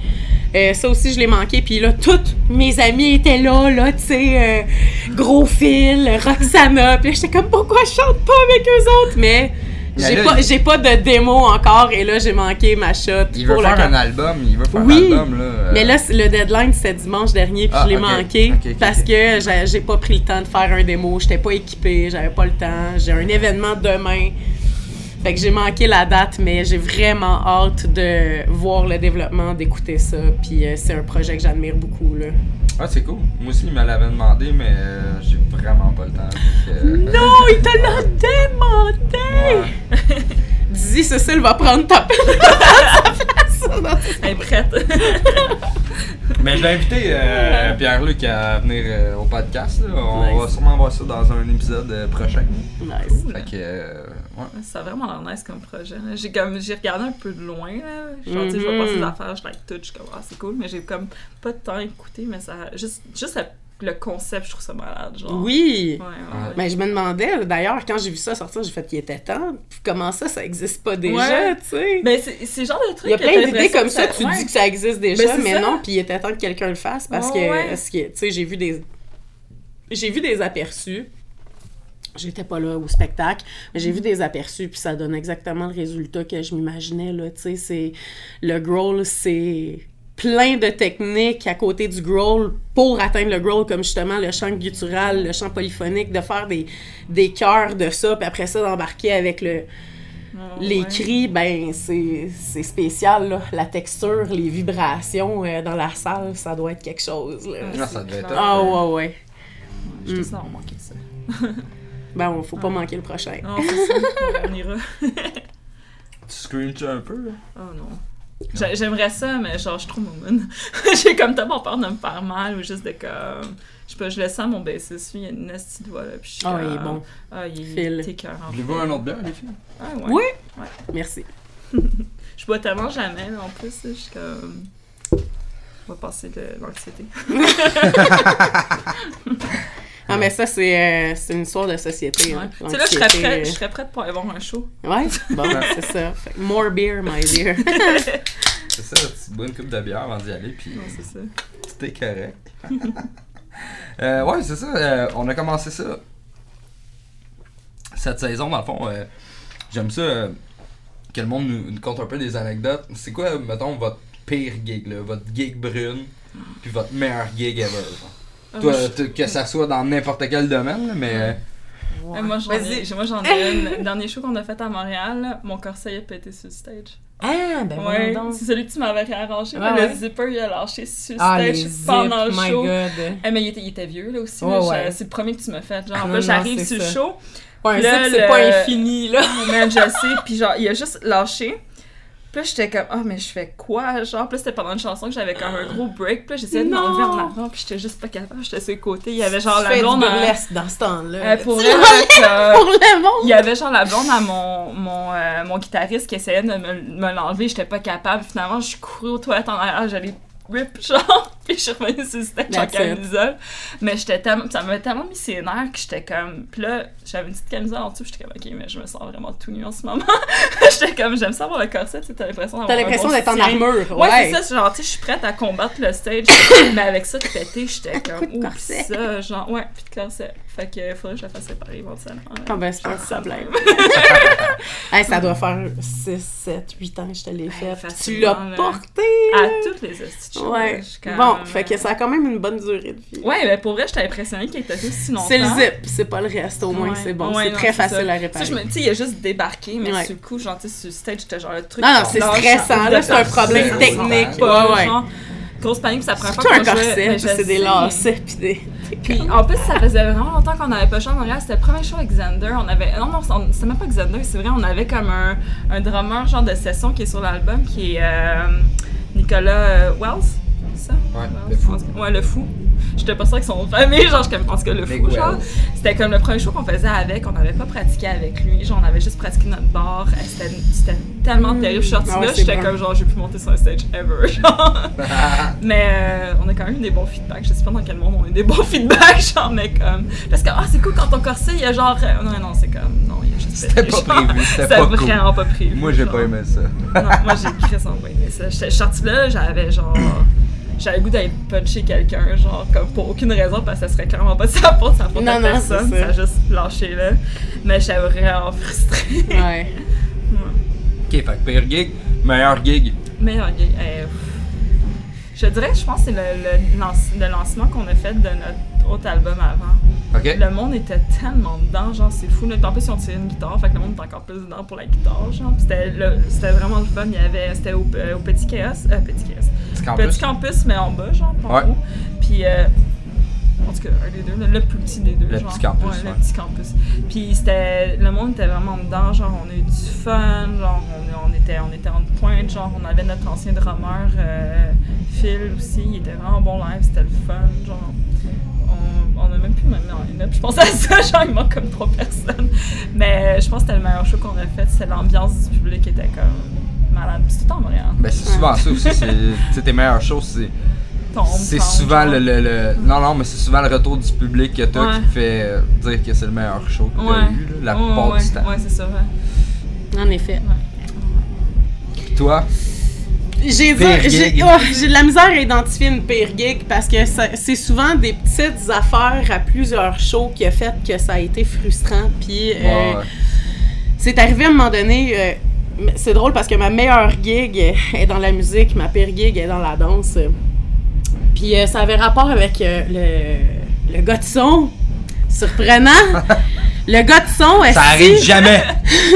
Euh, ça aussi, je l'ai manqué. Puis là, toutes mes amies étaient là, là, tu sais, euh, Gros Phil, Roxana. Puis là, j'étais comme, pourquoi je chante pas avec eux autres? Mais j'ai là, pas, j'ai pas de démo encore. Et là, j'ai manqué ma shot Il veut faire un album, il veut faire Oui, un album là. euh, Mais là, le deadline, c'était dimanche dernier, puis Ah, je l'ai manqué parce que j'ai- j'ai pas pris le temps de faire un démo. J'étais pas équipée, j'avais pas le temps. J'ai un événement demain. Fait que j'ai manqué la date, mais j'ai vraiment hâte de voir le développement, d'écouter ça. Puis euh, c'est un projet que j'admire beaucoup, là. Ah, c'est cool. Moi aussi, il me l'avait demandé, mais euh, j'ai vraiment pas le temps. donc, euh, Non, il te l'a demandé! ouais. <laughs> Dizzy, Cécile va prendre ta place. <laughs> Elle est prête. <laughs> Mais je vais inviter euh, Pierre-Luc à venir euh, au podcast. là. On Nice. va sûrement voir ça dans un épisode prochain. nice. Fait que, euh, ouais. Ça a vraiment l'air nice comme projet. J'ai comme j'ai regardé un peu de loin. Là. Genre, tu sais, je Mhm. vais passer des affaires, je like tout, je suis comme ah c'est cool, mais j'ai comme pas de temps à écouter, mais ça juste juste la- le concept, je trouve ça malade. Genre. Oui! Ouais, ouais, Ouais. ouais. Mais je me demandais, d'ailleurs, quand j'ai vu ça sortir, j'ai fait qu'il était temps. Comment ça, ça existe pas déjà, Ouais. tu sais? Mais c'est c'est le genre de truc Il y a plein d'idées comme ça, tu ouais. dis que ça existe déjà, Ben, c'est mais non, puis il était temps que quelqu'un le fasse parce que, que, tu sais, j'ai vu des... J'ai vu des aperçus. J'étais pas là au spectacle, mais j'ai vu des aperçus, puis ça donne exactement le résultat que je m'imaginais, là, tu sais, c'est... Le growl, c'est plein de techniques à côté du growl pour atteindre le growl, comme justement le chant guttural, le chant polyphonique, de faire des, des chœurs de ça, puis après ça, d'embarquer avec le, Ouais, les ouais. cris, ben, c'est c'est spécial, là. La texture, les vibrations euh, dans la salle, ça doit être quelque chose, là. Ah, ça devait être. Ah ouais, ouais. Je te sens avoir manqué ça. <laughs> Ben, faut pas manquer le prochain. Non, c'est ça. On ira. Tu screams un peu, là? Oh non. J'a- J'aimerais ça, mais genre, je suis trop moment. <laughs> J'ai comme tellement peur de me faire mal ou juste de comme. Je sais pas, je le sens mon bassiste, lui, il a une nasty doigt là. Puis je suis Ah, il est bon. Ah, il Phil. est écœurant. Voulez-vous un autre bière, les filles? Ah, ouais. Oui? Ouais. Merci. <laughs> Je bois tellement jamais, là, en plus. là, Je suis comme. On va passer de l'anxiété. <laughs> Ah, mais ça, c'est euh, c'est une histoire de société. Ouais. hein. Tu sais, là, je serais, prête, euh, je serais prête pour aller voir un show. Ouais? <laughs> Bon, c'est ça. Fait more beer, my dear. <laughs> C'est ça, tu bois une coupe de bière avant d'y aller, puis Non, c'est ça. tout est correct. <laughs> euh, ouais, c'est ça. euh, on a commencé ça cette saison, dans le fond. euh, J'aime ça euh, que le monde nous, nous conte un peu des anecdotes. C'est quoi, mettons, votre pire gig, là, votre gig brune, puis votre meilleur gig ever? genre? Ah, Toi, que ça soit dans n'importe quel domaine, mais. euh, Eh, moi, j'en ai, j'ai- moi, j'en ai une. Le dernier show qu'on a fait à Montréal, mon corset a pété sur le stage. Ah, ben Ouais, c'est celui que tu m'avais réarrangé. Ouais, mais ouais. Le zipper, il a lâché sur le Ah, les stage pendant le my show. god. Eh, mais il était, il était vieux, là, aussi. Ouais, ouais. C'est le premier que tu m'as fait. Genre, Non, là, j'arrive sur le show. Ouais, un Là, zip, c'est le- pas infini, là. Man, je sais. Puis genre, il a juste lâché. Puis j'étais comme, ah, mais je fais quoi? Genre, là, c'était pendant une chanson que j'avais comme un gros break. Puis là, j'essayais de m'enlever en avant. Puis j'étais juste pas capable. J'étais sur le côté. Il y avait genre Tu la blonde. à- dans ce temps-là. Euh, pour là, <laughs> pour le monde. Il y avait genre la blonde à mon, mon, euh, mon guitariste qui essayait de me, me l'enlever, j'étais pas capable. Finalement, je suis courue aux toilettes en arrière, j'allais rip, genre. Puis je suis revenue sur le stage en camisole. Mais j'étais tellement, ça m'avait tellement mis ses nerfs que j'étais comme. Puis là, j'avais une petite camisole en dessous, j'étais comme, ok, mais je me sens vraiment tout nu en ce moment. <laughs> j'étais comme, j'aime ça avoir le corset, t'as l'impression d'avoir T'as l'impression d'être en armure. Ouais, Ouais, c'est ça, genre, tu sais, je suis prête à combattre le stage, <coughs> mais avec ça de péter, j'étais comme, ouh, ça, genre, ouais, puis de corset. Fait que faudrait que je la fasse séparer éventuellement. Ah ben, c'est pas un Ça problème. <laughs> Hey, ça doit faire 6, 7, 8 ans que je te l'ai fait. Tu l'as porté! À toutes les astuces. Ouais. Bon, fait que ça a quand même une bonne durée de vie. Ouais, mais pour vrai, j'étais impressionnée qu'elle était aussi longtemps. C'est le zip, c'est pas le reste, au moins, Ouais. c'est bon. Ouais, c'est très facile ça. à Tu sais, réparer. je me- tu sais, il a juste débarqué, mais Ouais. sur le coup, genre, tu sais, sur le stage, j'étais genre le truc. Non, non, c'est stressant, là, c'est un problème technique. Pas, Ouais, ouais. genre, grosse panique, puis C'est fois tout un corset, puis je c'est des lacets, puis des... Puis en plus, ça faisait vraiment longtemps qu'on n'avait pas joué en Montréal. C'était le premier show avec Xander. On avait. Non, non, on- c'était même pas Xander, c'est vrai. On avait comme un, un drummer, genre de session qui est sur l'album, qui est euh, Nicolas euh, Wells. Ça? Ouais, le fou. Ouais, le. J'étais pas sûre avec son famille, genre, je en tout cas, le Nick fou, genre. C'était comme le premier show qu'on faisait avec. On n'avait pas pratiqué avec lui. Genre, on avait juste pratiqué notre bar. Euh, C'était c'était tellement terrible. Je suis sortie Ah là, j'étais bon. comme genre, j'ai pu monter sur un stage ever. <laughs> Genre. <laughs> Mais euh, on a quand même eu des bons feedbacks. Je sais pas dans quel monde on a eu des bons <laughs> feedbacks, genre, mais comme. Parce que, ah, c'est cool quand ton corset, il y a genre. euh, Non, non, c'est comme. Non, il y a juste. C'était pas genre, prévu, c'était cool. vraiment pas prévu. Moi, j'ai pas aimé ça. Non, moi, j'ai crissement pas aimé ça. J'étais- Je suis sortie là, j'avais genre. J'avais le goût d'aller puncher quelqu'un, genre, comme pour aucune raison, parce que ça serait clairement pas de sa faute, ça faute Non, à non, personne. ça. Ça a juste lâché là. Mais j'étais vraiment frustrée. <laughs> Ouais. Ok, fait que pire gig, meilleur gig. Meilleur gig. eh, pff. je dirais je pense que c'est le, le, lance- le lancement qu'on a fait de notre autre album avant. Ok? Le monde était tellement dedans, genre c'est fou. En plus, ils ont tiré une guitare, fait que le monde était encore plus dedans pour la guitare, genre. Puis c'était le- c'était vraiment le fun. Il y avait, c'était au, euh, au Petit Chaos, euh, Petit Chaos. Petit campus. Petit campus, mais en bas, genre, Ouais. en haut. Puis, euh, en tout cas, un des deux, le, le plus petit des deux. Le genre. petit campus, Ouais, le petit campus. Puis, c'était, le monde était vraiment dedans, genre, on a eu du fun, genre, on, on était, on était en pointe, genre, on avait notre ancien drummer, euh, Phil aussi, il était vraiment bon live, c'était le fun, genre. On, a même plus même en line-up. Je pense à ça, <laughs> genre, il manque comme trois personnes. Mais je pense que c'était le meilleur show qu'on a fait. C'était l'ambiance du public qui était comme malade. C'est tout en Montréal. Ben, c'est souvent ça aussi. c'est- tes meilleures choses, c'est. C'est souvent le, le, le- Non, non, mais c'est souvent le retour du public que t'as Ouais. qui te fait euh, dire que c'est le meilleur show que t'as Ouais. eu, là, la Ouais, plupart ouais, du temps. Ouais, c'est ça, ouais. En effet. Puis toi, J'ai oh, j'ai de la misère à identifier une pire gig parce que c'est souvent des petites affaires à plusieurs shows qui a fait que ça a été frustrant. Puis euh, ouais, c'est arrivé à un moment donné. euh, c'est drôle parce que ma meilleure gig est dans la musique, ma pire gig est dans la danse. Puis euh, ça avait rapport avec euh, le, le gars de son. Surprenant. <laughs> le gars de son, ça esti, arrive jamais!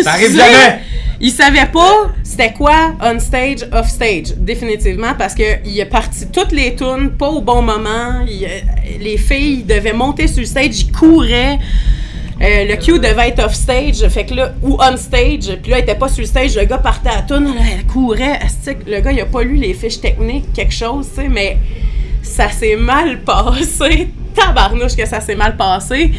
ça arrive <laughs> jamais! Il savait pas c'était quoi on stage, off stage, définitivement, parce que il est parti toutes les tunes, pas au bon moment. Il, euh, les filles devaient monter sur le stage, ils couraient. Euh, le cue devait être off stage, fait que là, ou on stage, puis là, il était pas sur le stage, le gars partait à tune, il courait. Le gars, il a pas lu les fiches techniques, quelque chose, tu sais, mais ça s'est mal <laughs> passé. Tabarnouche que ça s'est mal passé.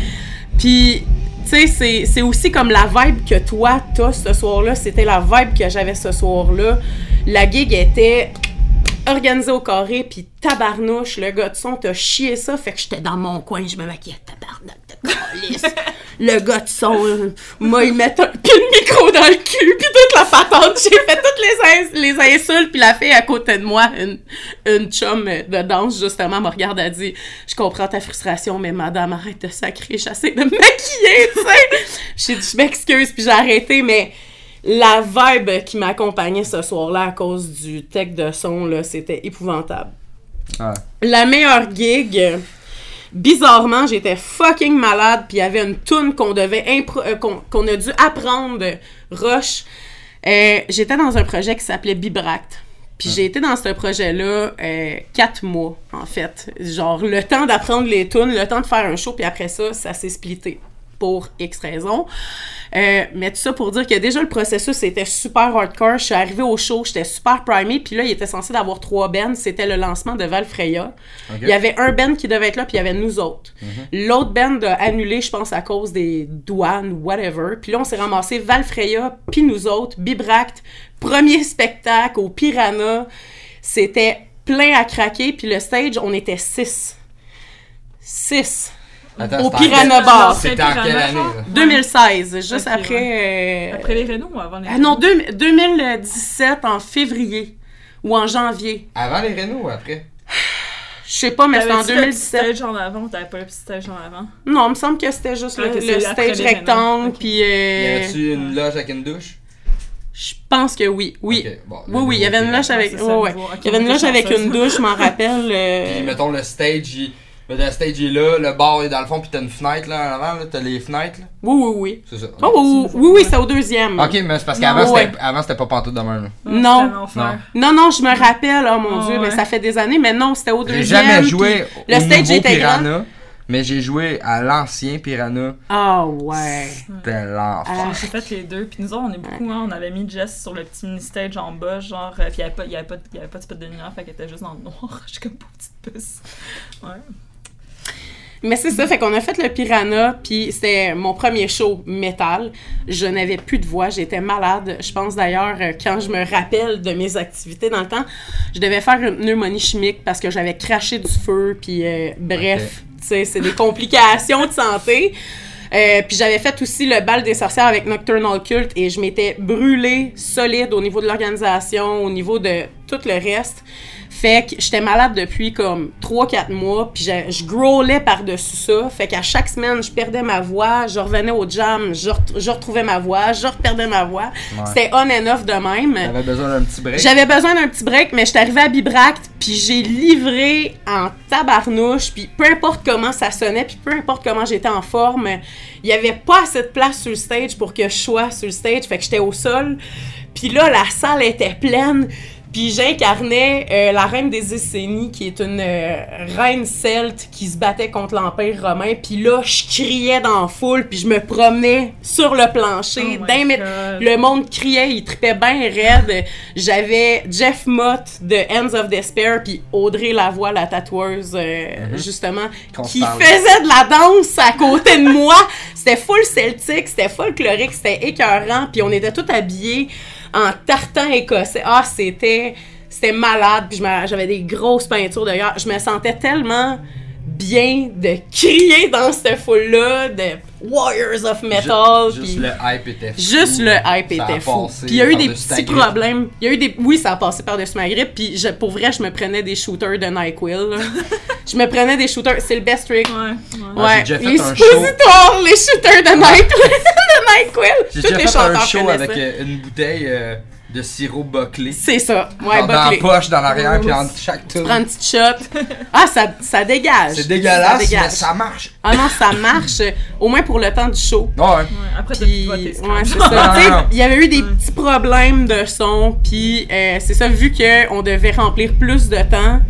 Puis, tu sais, c'est- c'est aussi comme la vibe que toi, t'as ce soir-là. C'était la vibe que j'avais ce soir-là. La gig était organisée au carré, puis tabarnouche, le gars de son t'a chié ça, fait que j'étais dans mon coin, je me maquillais, tabarnak de calice. <laughs> le gars de son, moi, il met un pied de micro dans le cul, puis toute la patente, j'ai fait toutes les, ins- les insultes, puis la fille à côté de moi, une, une chum de danse, justement, me regarde, elle dit « Je comprends ta frustration, mais madame, arrête de sacrer, j'essaie de me maquiller, tu sais! » J'ai dit « Je m'excuse, puis j'ai arrêté, mais... » La vibe qui m'accompagnait ce soir-là à cause du tech de son, là, c'était épouvantable. Ouais. La meilleure gig, bizarrement, j'étais fucking malade, puis il y avait une tune qu'on devait euh, qu'on a dû apprendre, Roche. Euh, j'étais dans un projet qui s'appelait Bibract. Puis j'ai été dans ce projet-là euh, quatre mois, en fait. Genre, le temps d'apprendre les tunes, le temps de faire un show, puis après ça, ça s'est splitté pour X raisons. Euh, mais tout ça pour dire que déjà le processus était super hardcore. Je suis arrivée au show, j'étais super primée, puis là, il était censé d'avoir trois bands. C'était le lancement de Valfreya. Il y avait un band qui devait être là, puis il y avait nous autres. L'autre band a annulé, je pense, à cause des douanes, whatever. Puis là, on s'est ramassé Valfreya, puis nous autres, Bibract, premier spectacle au Piranha. C'était plein à craquer, puis le stage, on était six. Six. Attends, Au Piranha Bar. C'était en quelle année, genre? là? 2016, juste Ok, après... euh, Après les Renault ou avant les Ah non, deux- 2017 en février ou en janvier. Avant les Renault ou après? Je sais pas, mais c'était en T'avais-tu le petit 2017. stage en avant ou t'avais pas le petit stage en avant? Non, il me semble que c'était juste Ah, le, après stage rectangle, Ok. puis... euh, Y avait-tu une loge avec une douche? Je pense que oui, oui. Bon, Oui, oui, il y avait une loge avec... Ouais, ouais. Il y avait une loge avec une douche, je m'en rappelle. euh, Puis mettons le stage, il... le stage est là, le bar est dans le fond, puis t'as une fenêtre là en avant, là, t'as les fenêtres là? Oui, oui, oui. C'est ça. Oh, oui, oui, oui, c'est au deuxième. Ok, mais c'est parce Non, qu'avant ouais. c'était avant, c'était pas pantoute de même. là. Non. c'était l'enfer. Non, non, je me rappelle, oh mon Ah, dieu, mais ça fait des années, mais non, c'était au J'ai deuxième. jamais puis- joué le au stage nouveau était grand. Piranha, mais j'ai joué à l'ancien Piranha. Ah ouais. C'était l'enfer. Ah. J'ai fait les deux. Puis nous autres, on est beaucoup, hein, on avait mis Jess sur le petit mini-stage en bas, genre, euh, puis il n'y avait, pas- il y avait, pas de- il y avait pas de spot de lumière, fait qu'elle était juste dans le noir. <laughs> Je suis comme pauvre petite puce. Ouais. Mais c'est ça, fait qu'on a fait le Piranha, puis c'était mon premier show métal. Je n'avais plus de voix, j'étais malade. Je pense d'ailleurs, euh, quand je me rappelle de mes activités dans le temps, je devais faire une pneumonie chimique parce que j'avais craché du feu, puis euh, bref, tu sais, c'est des complications de santé. Euh, puis j'avais fait aussi le bal des sorcières avec Nocturnal Cult et je m'étais brûlée solide au niveau de l'organisation, au niveau de tout le reste. Fait que j'étais malade depuis comme 3-4 mois, puis je, je growlais par-dessus ça. Fait qu'à chaque semaine, je perdais ma voix, je revenais au jam, je, ret- je retrouvais ma voix, je reperdais ma voix. Ouais. C'était on and off de même. J'avais besoin d'un petit break. J'avais besoin d'un petit break, mais j'étais arrivée à Bibract, puis j'ai livré en tabarnouche, puis peu importe comment ça sonnait, puis peu importe comment j'étais en forme, il y avait pas assez de place sur le stage pour que je sois sur le stage, fait que j'étais au sol. Puis là, la salle était pleine, puis j'incarnais euh, la reine des Essénies, qui est une euh, reine celte qui se battait contre l'Empire romain, puis là, je criais dans la foule, puis je me promenais sur le plancher, Oh d'un mètre- God. le monde criait, il tripait bien raide. J'avais Jeff Mott de Hands of Despair, puis Audrey Lavoie, la tatoueuse, euh, justement, Qu'on se qui faisait de la danse à côté de moi. C'était full celtique, c'était folklorique, c'était écœurant, puis on était tous habillés en tartan écossais. Ah, c'était... C'était malade, puis j'avais des grosses peintures d'ailleurs. Je me sentais tellement bien de crier dans cette foule-là, de Warriors of Metal. Juste le hype était fou. Juste le hype Ça a était fou. Puis il y a eu des petits problèmes. Il y a eu des oui, ça a passé par-dessus ma grippe puis je, pour vrai, je me prenais des shooters de NyQuil. <laughs> je me prenais des shooters, c'est le best trick. Ouais, ouais. Ah, Ouais, j'ai déjà fait les un show. suppositoires, les shooters de NyQuil. <laughs> de NyQuil. J'ai déjà les fait un show avec euh, une bouteille euh, de sirop boclé. C'est ça. Ouais, Genre dans la poche, dans l'arrière, puis entre chaque tour. Prends une petite shot. Ah, ça, ça dégage. C'est dégueulasse, Ça dégage. mais ça marche. Ah non, ça marche. Au moins pour le temps du show. Ouais. Ouais, Après, t'as Puis, plus c'est ouais, c'est ça. <laughs> Tu. Il y avait eu des Ouais. petits problèmes de son, puis euh, c'est ça, vu qu'on devait remplir plus de temps,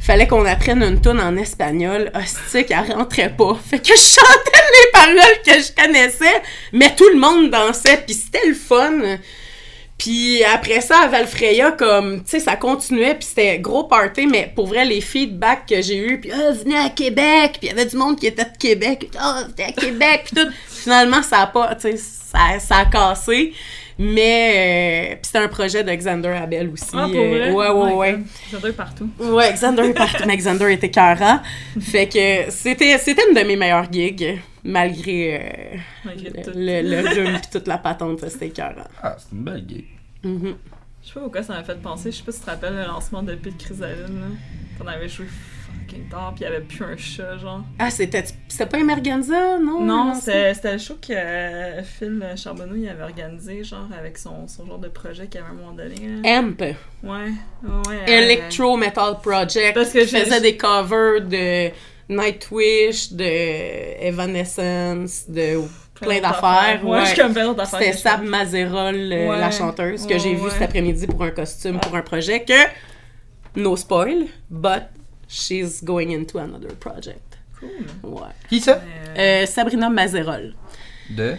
fallait qu'on apprenne une tune en espagnol. Hostie, elle rentrait pas. Fait que je chantais les paroles que je connaissais, mais tout le monde dansait, puis c'était le fun. Puis après ça, à Valfreya, comme, tu sais, ça continuait, puis c'était gros party, mais pour vrai, les feedbacks que j'ai eus, puis « Ah, venez à Québec! » Puis il y avait du monde qui était de Québec, « Ah, venez à Québec! » Puis tout. Finalement, ça a pas, tu sais, ça, ça a cassé. Mais, euh, puis c'était un projet de Xander Abel aussi. Ah, pour euh, vrai? ouais, ouais, ouais. J'adore partout. Ouais, Xander est parti, mais Xander était carrant. Fait que c'était, c'était une de mes meilleures gigs, malgré euh, Malgré tout. le, le rhume pis toute la patente, c'était carrant. Ah, c'est une belle gig. Mhm. Je sais pas pourquoi ça m'a fait penser. Je sais pas si tu te rappelles le lancement de Pete Chrysaline, là. Qu'on avait joué fucking tard, pis il y avait plus un chat, genre. Ah, c'était, c'était pas Emergenza, non? Non, c'est c'était le show que euh, Phil Charbonneau il avait organisé, genre, avec son, son genre de projet qu'il y avait à un moment donné. là. Amp, Ouais, ouais, ouais. Electro Metal Project, Parce que qui j'ai- faisait des covers de Nightwish, de Evanescence, de plein d'affaires. Ouais, je suis comme plein d'autres affaires. C'était Sab. Mazerol, euh, Ouais. la chanteuse, que Ouais, j'ai vue ouais. cet après-midi pour un costume, pour un projet que, no spoil, but she's going into another project. Cool. Ouais. Qui ça? Euh, Sabrina Mazerol. De?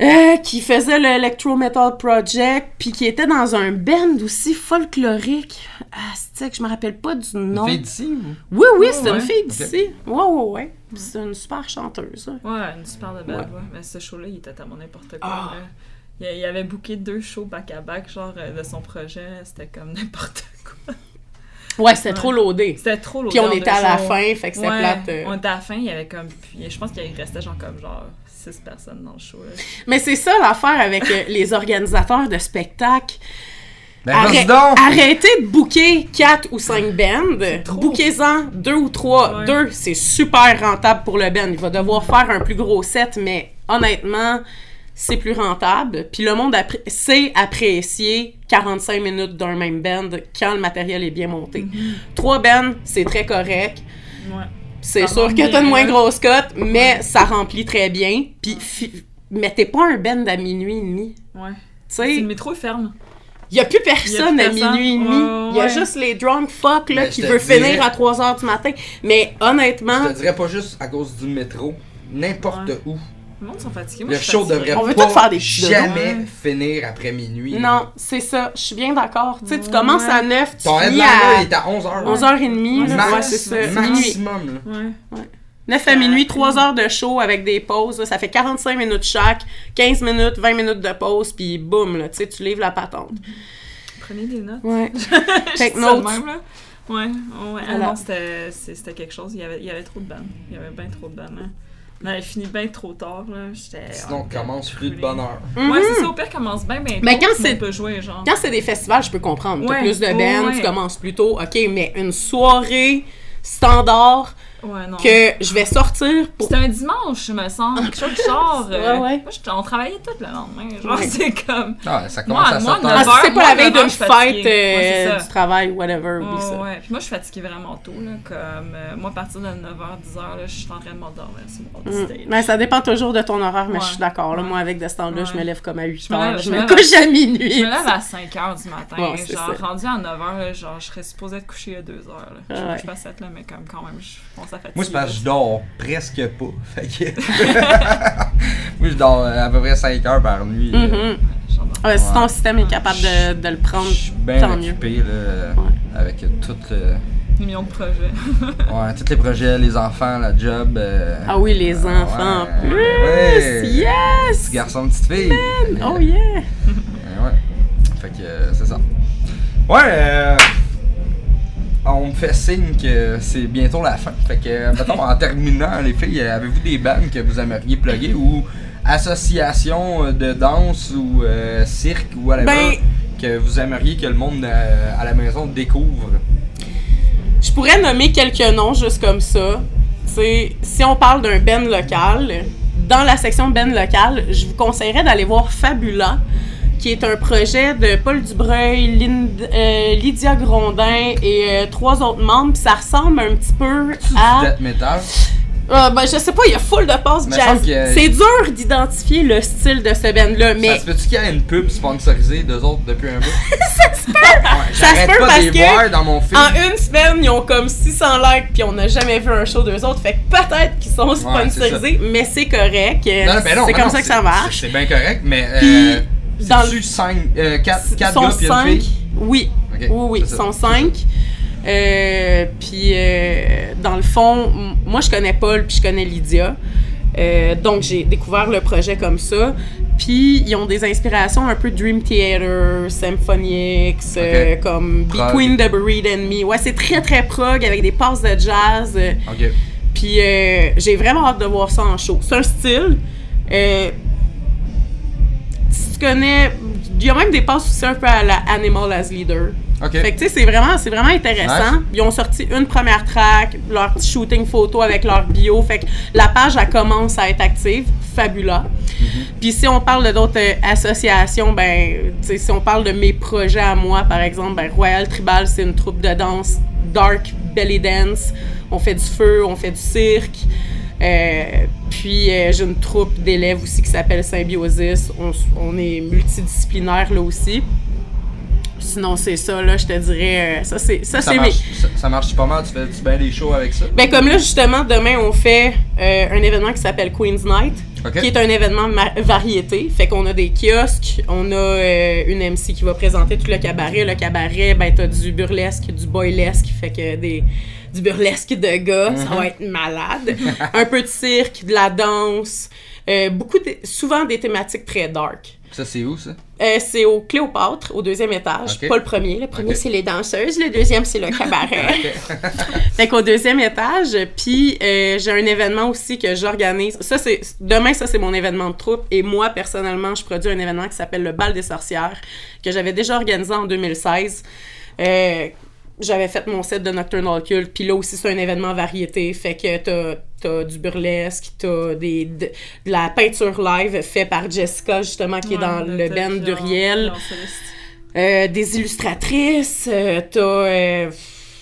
Euh, qui faisait le Electro Metal Project, puis qui était dans un band aussi folklorique. Ah, c'est que je me rappelle pas du Une nom. fille d'ici ou? Oui, oui, c'est ouais. une fille d'ici. Ouais, ouais, ouais. C'est une super chanteuse. hein. Ouais, une super de belle Ouais. voix. Mais ce show-là, il était tellement n'importe quoi. Ah. là. Il, avait booké deux shows back-à-back, genre, euh, de son projet. C'était comme <laughs> n'importe quoi. Ouais, c'était trop loadé. C'était trop lourd. Puis on était à la fin, fait que c'était plate. euh. On était à la fin, il y avait comme. Puis je pense qu'il restait genre comme genre six personnes dans le show. Là. Mais c'est ça l'affaire avec euh, <laughs> les organisateurs de spectacles. Ben, Arrête- donc! Arrêtez de booker 4 ou 5 bands. Bookez-en 2 ou 3. Ouais. 2, c'est super rentable pour le band. Il va devoir faire un plus gros set, mais honnêtement, c'est plus rentable. Puis le monde appré- sait apprécier 45 minutes d'un même band quand le matériel est bien monté. Mm-hmm. 3 bands, c'est très correct. Ouais. C'est sûr que t'as une moins grosse cote, mais ça remplit très bien. Puis mettez pas un band à minuit et demi. Ouais. Tu Si le métro est ferme. il y a plus Y a personne plus à personne. minuit et demi. Il y a ouais. juste les drunk fuck là, qui veut finir à 3 heures du matin. Mais honnêtement, Je te dirais pas juste à cause du métro, n'importe Ouais. où. Le monde sont fatigués. Moi, Le je suis show fatiguée. devrait On veut pas faire des jamais Ouais. finir après minuit. non, c'est ça. Je suis bien d'accord. Tu sais, tu Ouais. commences à 9, tu Ton finis à est à 11h. 11h30. Ouais, là. max- Ouais, c'est ça. Maximum, là. Ouais. 9 à minuit, 3 heures de show avec des pauses. là. Ça fait 45 minutes chaque, 15 minutes, 20 minutes de pause, puis boum, là, tu sais, tu livres la patente. Prenez des notes. Ouais. <laughs> Take notes. même, là. Ouais, ouais. Ah Voilà. non, c'était c'est- c'était quelque chose. Il y, avait, il y avait trop de bandes. Il y avait bien trop de bandes. Hein. On avait fini bien trop tard. Là. Sinon, on commence plus de bonheur. Ouais, c'est ça. Au pire, commence bien, bien Mais tôt, quand c'est- on peut jouer, genre. Quand c'est des festivals, je peux comprendre. T'as plus de bands, ouais. tu commences plus tôt. OK, mais une soirée standard Ouais, non. que je vais sortir pour... C'était un dimanche, me semble. Quelque chose de genre. euh, Ouais, ouais. Moi, j'étais- on travaillait tout le lendemain. Genre, Ouais. c'est comme. Ah, ça Moi, commence à moi, 7 neuf Ah, heures. si c'est pas moi, la veille d'une je suis fête Ouais, c'est euh, du travail, whatever, oublie Ouais, ça. ouais. Puis moi, je suis fatiguée vraiment tôt. Là, comme, euh, moi, à partir de 9h, 10h, là, je suis en train de m'endormir sur bord du Mm. stage. Mais ça dépend toujours de ton horaire, mais je suis d'accord. là. Moi, avec de ce temps-là, je me lève comme à 8 Je me je Je couche à minuit. Je me lève à 5h du matin. C'est genre, rendu à 9h, là, genre, je serais supposée être couchée à 2h. Là. Je Ah me ouais. couche pas à 7 là, mais comme quand même, je fatigue. Moi, c'est parce que je dors presque pas. <laughs> Fait que. <laughs> Moi, je dors à peu près 5 heures par nuit. Mhm. Ouais, si ton système est capable de, de le prendre, Je suis bien tant mieux. occupé là, avec tout le- millions de projets. <laughs> ouais, tous les projets, les enfants, la job. euh, Ah oui, les euh, enfants en ouais, plus! ouais. Yes! Petit garçon, petite fille. Oh yeah! Ouais. Fait que euh, c'est ça. Ouais, euh, on me fait signe que c'est bientôt la fin. Fait que, euh, mettons, en terminant, les filles, euh, avez-vous des bandes que vous aimeriez plugger ou associations euh, de danse ou euh, cirque ou whatever Ben- que vous aimeriez que le monde euh, à la maison découvre? Je pourrais nommer quelques noms juste comme ça. Si on parle d'un ben local, dans la section ben local, je vous conseillerais d'aller voir Fabula, qui est un projet de Paul Dubreuil, Lind- euh, Lydia Grondin et euh, trois autres membres. Puis ça ressemble un petit peu Du à. death metal? Euh, ben, je sais pas, il y a full de passes jazz. C'est dur d'identifier le style de ce band-là, mais Ça se peut-tu qu'il y ait une pub sponsorisée d'eux autres depuis un bout? <laughs> ça se peut! Ça se peut parce que dans mon film. En une semaine, ils ont comme 600 likes, puis on n'a jamais vu un show d'eux autres. Fait que peut-être qu'ils sont sponsorisés, mais c'est correct. Non, ben non, c'est ben comme non, ça que ça marche. C'est bien correct, mais euh, dans c'est-tu 5, 4, Ils 4 sont gars puis une cinq. fille? Oui, Ok, oui, oui, ils sont cinq. Euh, puis, euh, dans le fond, moi, je connais Paul, puis je connais Lydia. Euh, donc, j'ai découvert le projet comme ça. Puis, ils ont des inspirations un peu Dream Theater, Symphonix, comme. Between the Buried and Me. Ouais, c'est très, très prog, avec des passes de jazz. puis j'ai vraiment hâte de voir ça en show. C'est un style. Tu connais. Il y a même des passes aussi un peu à la Animal as Leader. Fait que tu sais, c'est vraiment, c'est vraiment intéressant. Nice. Ils ont sorti une première track, leur petit shooting photo avec leur bio. Fait que la page, elle commence à être active. Fabula. Puis si on parle d'autres euh, associations, ben, si on parle de mes projets à moi, par exemple, ben, Royal Tribal, c'est une troupe de danse dark belly dance. On fait du feu, on fait du cirque. Euh, puis euh, j'ai une troupe d'élèves aussi qui s'appelle Symbiosis. On, on est multidisciplinaire là aussi. Sinon, c'est ça, là, je te dirais. euh, ça, c'est ça, Ça c'est mes. marche, ça, ça marche pas mal, tu fais-tu bien des shows avec ça? Ben, comme là, justement, demain, on fait euh, un événement qui s'appelle Queen's Night, qui est un événement ma- variété. Fait qu'on a des kiosques, on a une MC qui va présenter tout le cabaret. Le cabaret, ben, t'as du burlesque, du boylesque, fait que des, du burlesque de gars, ça va être malade. un peu de cirque, de la danse, euh, beaucoup de- souvent des thématiques très dark. Ça, c'est où, ça? Euh, c'est au Cléopâtre, au deuxième étage. Pas le premier. Le premier, c'est les danseuses. Le deuxième, c'est le cabaret. <laughs> <laughs> Fait qu'au deuxième étage, puis euh, j'ai un événement aussi que j'organise. Ça, c'est demain, ça c'est mon événement de troupe. Et moi, personnellement, je produis un événement qui s'appelle le Bal des sorcières, que j'avais déjà organisé en 2016. Euh, j'avais fait mon set de Nocturnal Cult, puis là aussi c'est un événement variété, fait que t'as t'as du burlesque, t'as des de, de la peinture live fait par Jessica justement qui est dans le band d'Uriel. Euh, des illustratrices, euh, t'as, euh, tu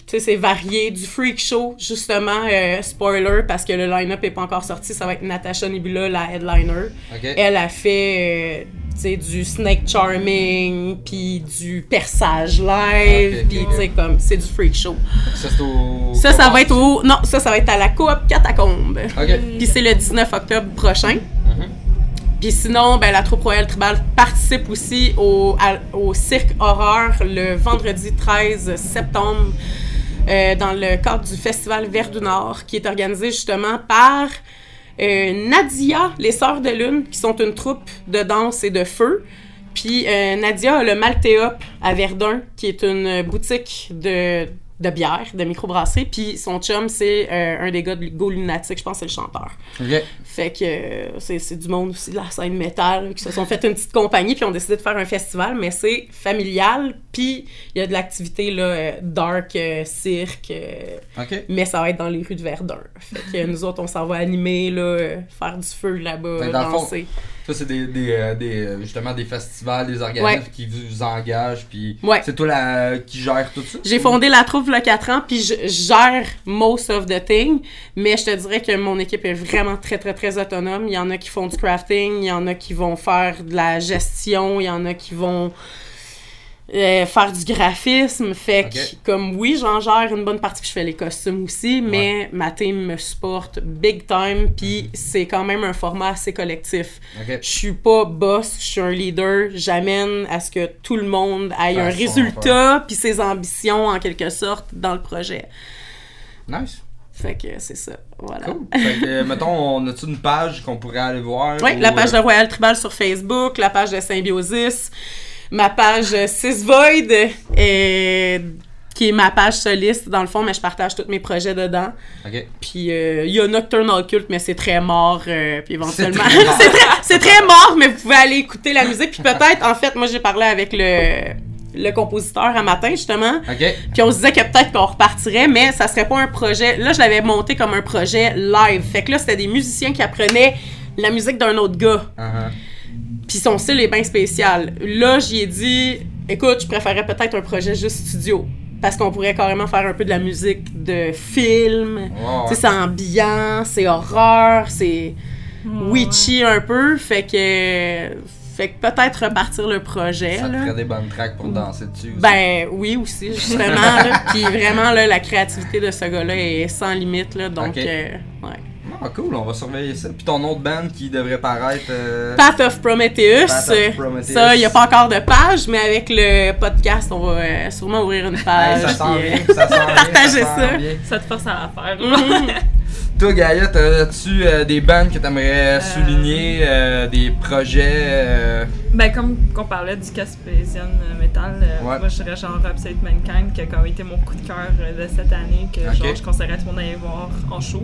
sais, c'est varié, du freak show, justement, euh, spoiler, parce que le line-up est pas encore sorti, ça va être Natasha Nebula, la headliner. Elle a fait, euh, sais, du snake charming, puis du perçage live, puis tu sais, comme, c'est du freak show. Ça, c'est au. Ça, ça va être au, non, ça, ça va être à la Coop Catacombe. Ok. Puis c'est le 19 octobre prochain. Mhm. Puis sinon, ben, la troupe Royale Tribal participe aussi au, à- au Cirque Horreur le vendredi 13 septembre euh, dans le cadre du Festival Vert du Nord qui est organisé justement par euh, Nadia, les Sœurs de Lune, qui sont une troupe de danse et de feu. Puis euh, Nadia a le Maltéop à Verdun, qui est une boutique de, de bière, de microbrasserie. Puis son chum, c'est euh, un des gars de Go Lunatic, je pense que c'est le chanteur. Ok. Fait que euh, c'est c'est du monde aussi de la scène métal qui se sont fait une petite compagnie puis ont décidé de faire un festival, mais c'est familial. Puis il y a de l'activité là, euh, dark, euh, cirque, euh, Ok. mais ça va être dans les rues de Verdun. Fait que nous autres, on s'en va animer, là, faire du feu là-bas, que dans le fond, danser. Ça, c'est des, des, euh, des, euh, justement des festivals, des organismes Ouais. qui vous engagent, puis Ouais. c'est toi la, qui gère tout ça? J'ai fondé la troupe il y a 4 ans, puis je je gère most of the thing, mais je te dirais que mon équipe est vraiment très, très, très autonome. Il y en a qui font du crafting, il y en a qui vont faire de la gestion, il y en a qui vont euh, faire du graphisme. Fait que, comme oui, j'en gère une bonne partie, puis je fais les costumes aussi, mais ma team me supporte big time, puis c'est quand même un format assez collectif. Ok. Je suis pas boss, je suis un leader. J'amène à ce que tout le monde ait Fasse un résultat puis ses ambitions en quelque sorte dans le projet. Nice. Fait que c'est ça. Voilà. Cool. fait que, euh, mettons, on a-tu une page qu'on pourrait aller voir? Oui, ou, la page de euh, Royal Tribal sur Facebook, la page de Symbiosis, ma page euh, Sis Void, euh, qui est ma page soliste dans le fond, mais je partage tous mes projets dedans. Ok. Puis euh, il y a Nocturnal Cult, mais c'est très mort. euh, puis éventuellement. <laughs> C'est très très, mort, mais vous pouvez aller écouter la musique. Puis peut-être, en fait, moi j'ai parlé avec le, le compositeur un matin, justement. Puis on se disait que peut-être qu'on repartirait, mais ça serait pas un projet. Là, je l'avais monté comme un projet live. Fait que là, c'était des musiciens qui apprenaient la musique d'un autre gars. Uh-huh. Puis son style est bien spécial. Là, j'y ai dit, écoute, je préférais peut-être un projet juste studio. Parce qu'on pourrait carrément faire un peu de la musique de film. Tu sais, c'est ambiant, c'est horreur, c'est witchy un peu. Fait que. Fait que peut-être repartir le projet. Ça te ferait des bonnes tracks pour danser dessus. aussi. Ben oui aussi, justement. là. Puis vraiment, là, la créativité de ce gars-là est sans limite. Là, donc, euh, ouais. Ah, cool, on va surveiller ça. Puis ton autre band qui devrait paraître. euh, Path of Prometheus. Path of Prometheus. Ça, il n'y a pas encore de page, mais avec le podcast, on va euh, sûrement ouvrir une hey, page. ça sent euh, bien, ça sent bien. partager sent ça. bien. Ça te force à la faire. <laughs> <laughs> Toi, Gaïa, t'as-tu euh, des bands que t'aimerais souligner, euh, des projets euh, Ben, comme qu'on parlait du Caspasian euh, Metal, euh, Ouais. moi je dirais genre Absolute Mankind, qui a comme été mon coup de cœur euh, de cette année, que genre je conseillerais à tout le monde d'aller voir en show.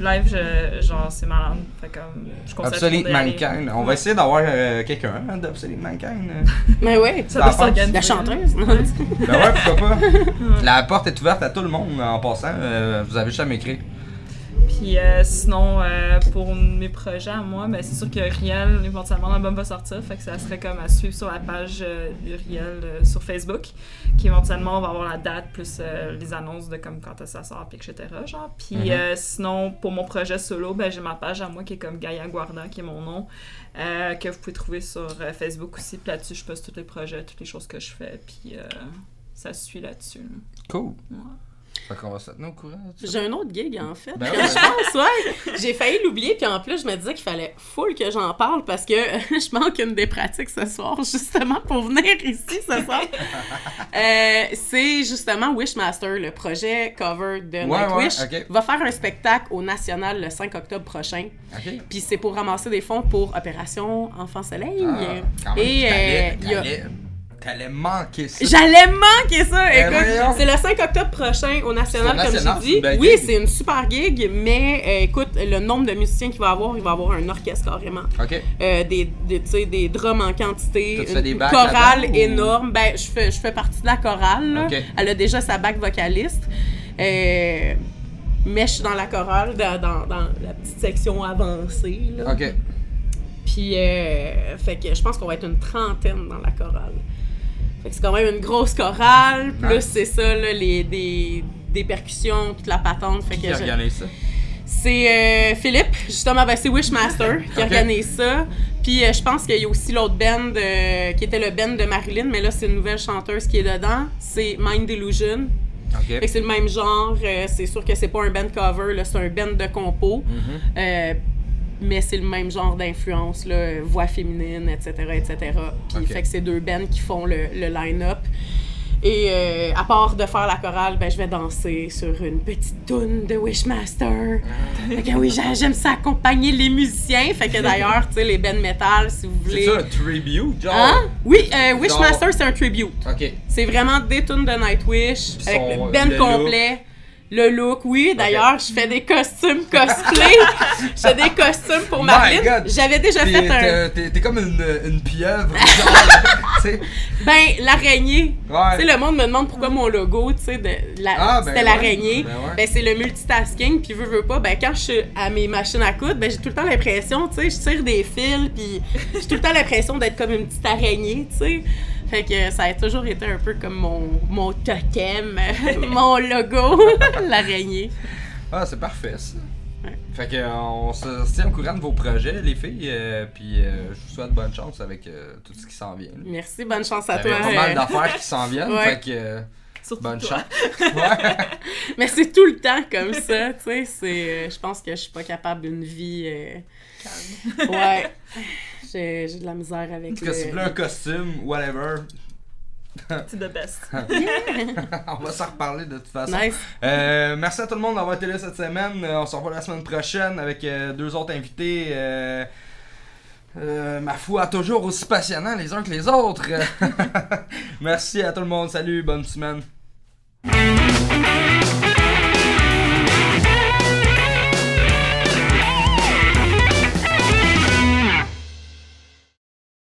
Live, je, genre c'est malade. Fait comme, je conseille aller. Mankind? On va essayer d'avoir euh, quelqu'un hein, d'Obsolete Mankind. euh. Mais oui, Ça La doit s'organiser. la chanteuse. ben ouais, pourquoi pas. <laughs> La porte est ouverte à tout le monde en passant. euh, vous avez juste à m'écrire. Puis euh, sinon, euh, pour mes projets à moi, ben, c'est sûr que Riel, éventuellement, l'album va sortir. Fait que ça serait comme à suivre sur la page euh, de Riel euh, sur Facebook. Qui éventuellement, on va avoir la date plus euh, les annonces de comme quand ça sort, puis etc. Genre. Puis Mhm. sinon, pour mon projet solo, ben, j'ai ma page à moi qui est comme Gaia Guarda, qui est mon nom. que vous pouvez trouver sur Facebook aussi. Puis là-dessus, je poste tous les projets, toutes les choses que je fais. Puis ça se suit là-dessus. là. Cool. Ouais. Fait qu'on va se tenir au courant. J'ai un autre gig, en fait. Ben ouais. je pense, ouais. J'ai failli l'oublier, puis en plus, je me disais qu'il fallait full que j'en parle parce que <laughs> je manque une des pratiques ce soir, justement, pour venir ici ce soir. <laughs> Euh, c'est justement Wishmaster, le projet cover de Ouais, Nightwish. ouais. Va faire un spectacle au National le 5 octobre prochain. Puis c'est pour ramasser des fonds pour Opération Enfant Soleil. Ah, quand même, Et euh, il y a- t'allais- manquer ça. J'allais manquer ça! Ben Écoute, c'est le 5 octobre prochain au National, au comme National, j'ai dit. une Oui, c'est une super gig, mais euh, écoute, le nombre de musiciens qu'il va avoir, il va avoir un orchestre carrément. Ok. Euh, des, des, tu sais, des drums en quantité, une des backs chorale ou- énorme. Ben, je fais, je fais partie de la chorale. Elle a déjà sa back vocaliste. Euh, mais je suis dans la chorale, dans, dans, dans la petite section avancée. Là. Ok. Puis, euh, fait que je pense qu'on va être une trentaine dans la chorale. Fait que c'est quand même une grosse chorale. Plus Nice. c'est ça, là, les, des, des percussions, toute la patente. Fait Qui que je- organise ça? c'est euh, Philippe, justement, ben, c'est Wishmaster <laughs> qui Ok. organise ça. Puis euh, je pense qu'il y a aussi l'autre band euh, qui était le band de Marilyn, mais là c'est une nouvelle chanteuse qui est dedans. C'est Mind Delusion. Fait Ok. que c'est le même genre. c'est sûr que c'est pas un band cover, là, c'est un band de compo. Mhm. Euh, mais c'est le même genre d'influence, là, voix féminine, etc., etc. Puis fait que c'est deux bands qui font le, le line-up. Et euh, à part de faire la chorale, ben, je vais danser sur une petite toune de Wishmaster. Fait que oui, j'ai- j'aime ça accompagner les musiciens. Fait que d'ailleurs, tu sais, les bands metal, si vous voulez... C'est ça un tribute, genre? Hein? Oui, euh, Wishmaster, c'est un tribute. Ok. C'est vraiment des tunes de Nightwish, Puis avec son- le band le complet. Le look, oui. D'ailleurs, je fais des costumes cosplay. <laughs> je fais des costumes pour My Marilyn. God. J'avais déjà T'es- fait un... t'es- T'es comme une, une pieuvre, genre. <laughs> Ben, l'araignée. Ouais. Le monde me demande pourquoi mon logo, tu sais, de la... Ah, ben c'était ouais. l'araignée. Ben ouais. Ben, c'est le multitasking, puis veux, veux pas, ben, quand je suis à mes machines à coudre, ben, j'ai tout le temps l'impression, tu sais, je tire des fils, puis j'ai tout le temps l'impression d'être comme une petite araignée, tu sais. Fait que ça a toujours été un peu comme mon, mon totem, <laughs> <laughs> mon logo, <laughs> l'araignée. Ah, c'est parfait, ça. Ouais. Fait que, on se tient au courant de vos projets, les filles, euh, puis euh, je vous souhaite bonne chance avec euh, tout ce qui s'en vient. là. Merci, bonne chance Il y à toi. avait pas mal euh, d'affaires qui s'en viennent, Ouais. fait que Surtout bonne toi. chance. Ouais. Mais c'est tout le temps comme ça, tu sais. Je pense que je suis pas capable d'une vie. Calme. Ouais. J'ai, j'ai de la misère avec En tout cas, si vous un costume, whatever, C'est the best. <laughs> on va s'en reparler de toute façon. Nice. Euh, merci à tout le monde d'avoir été là cette semaine. Euh, on se revoit la semaine prochaine avec euh, deux autres invités. Euh, euh, ma foi, toujours aussi passionnants les uns que les autres. <laughs> merci à tout le monde. Salut, bonne semaine.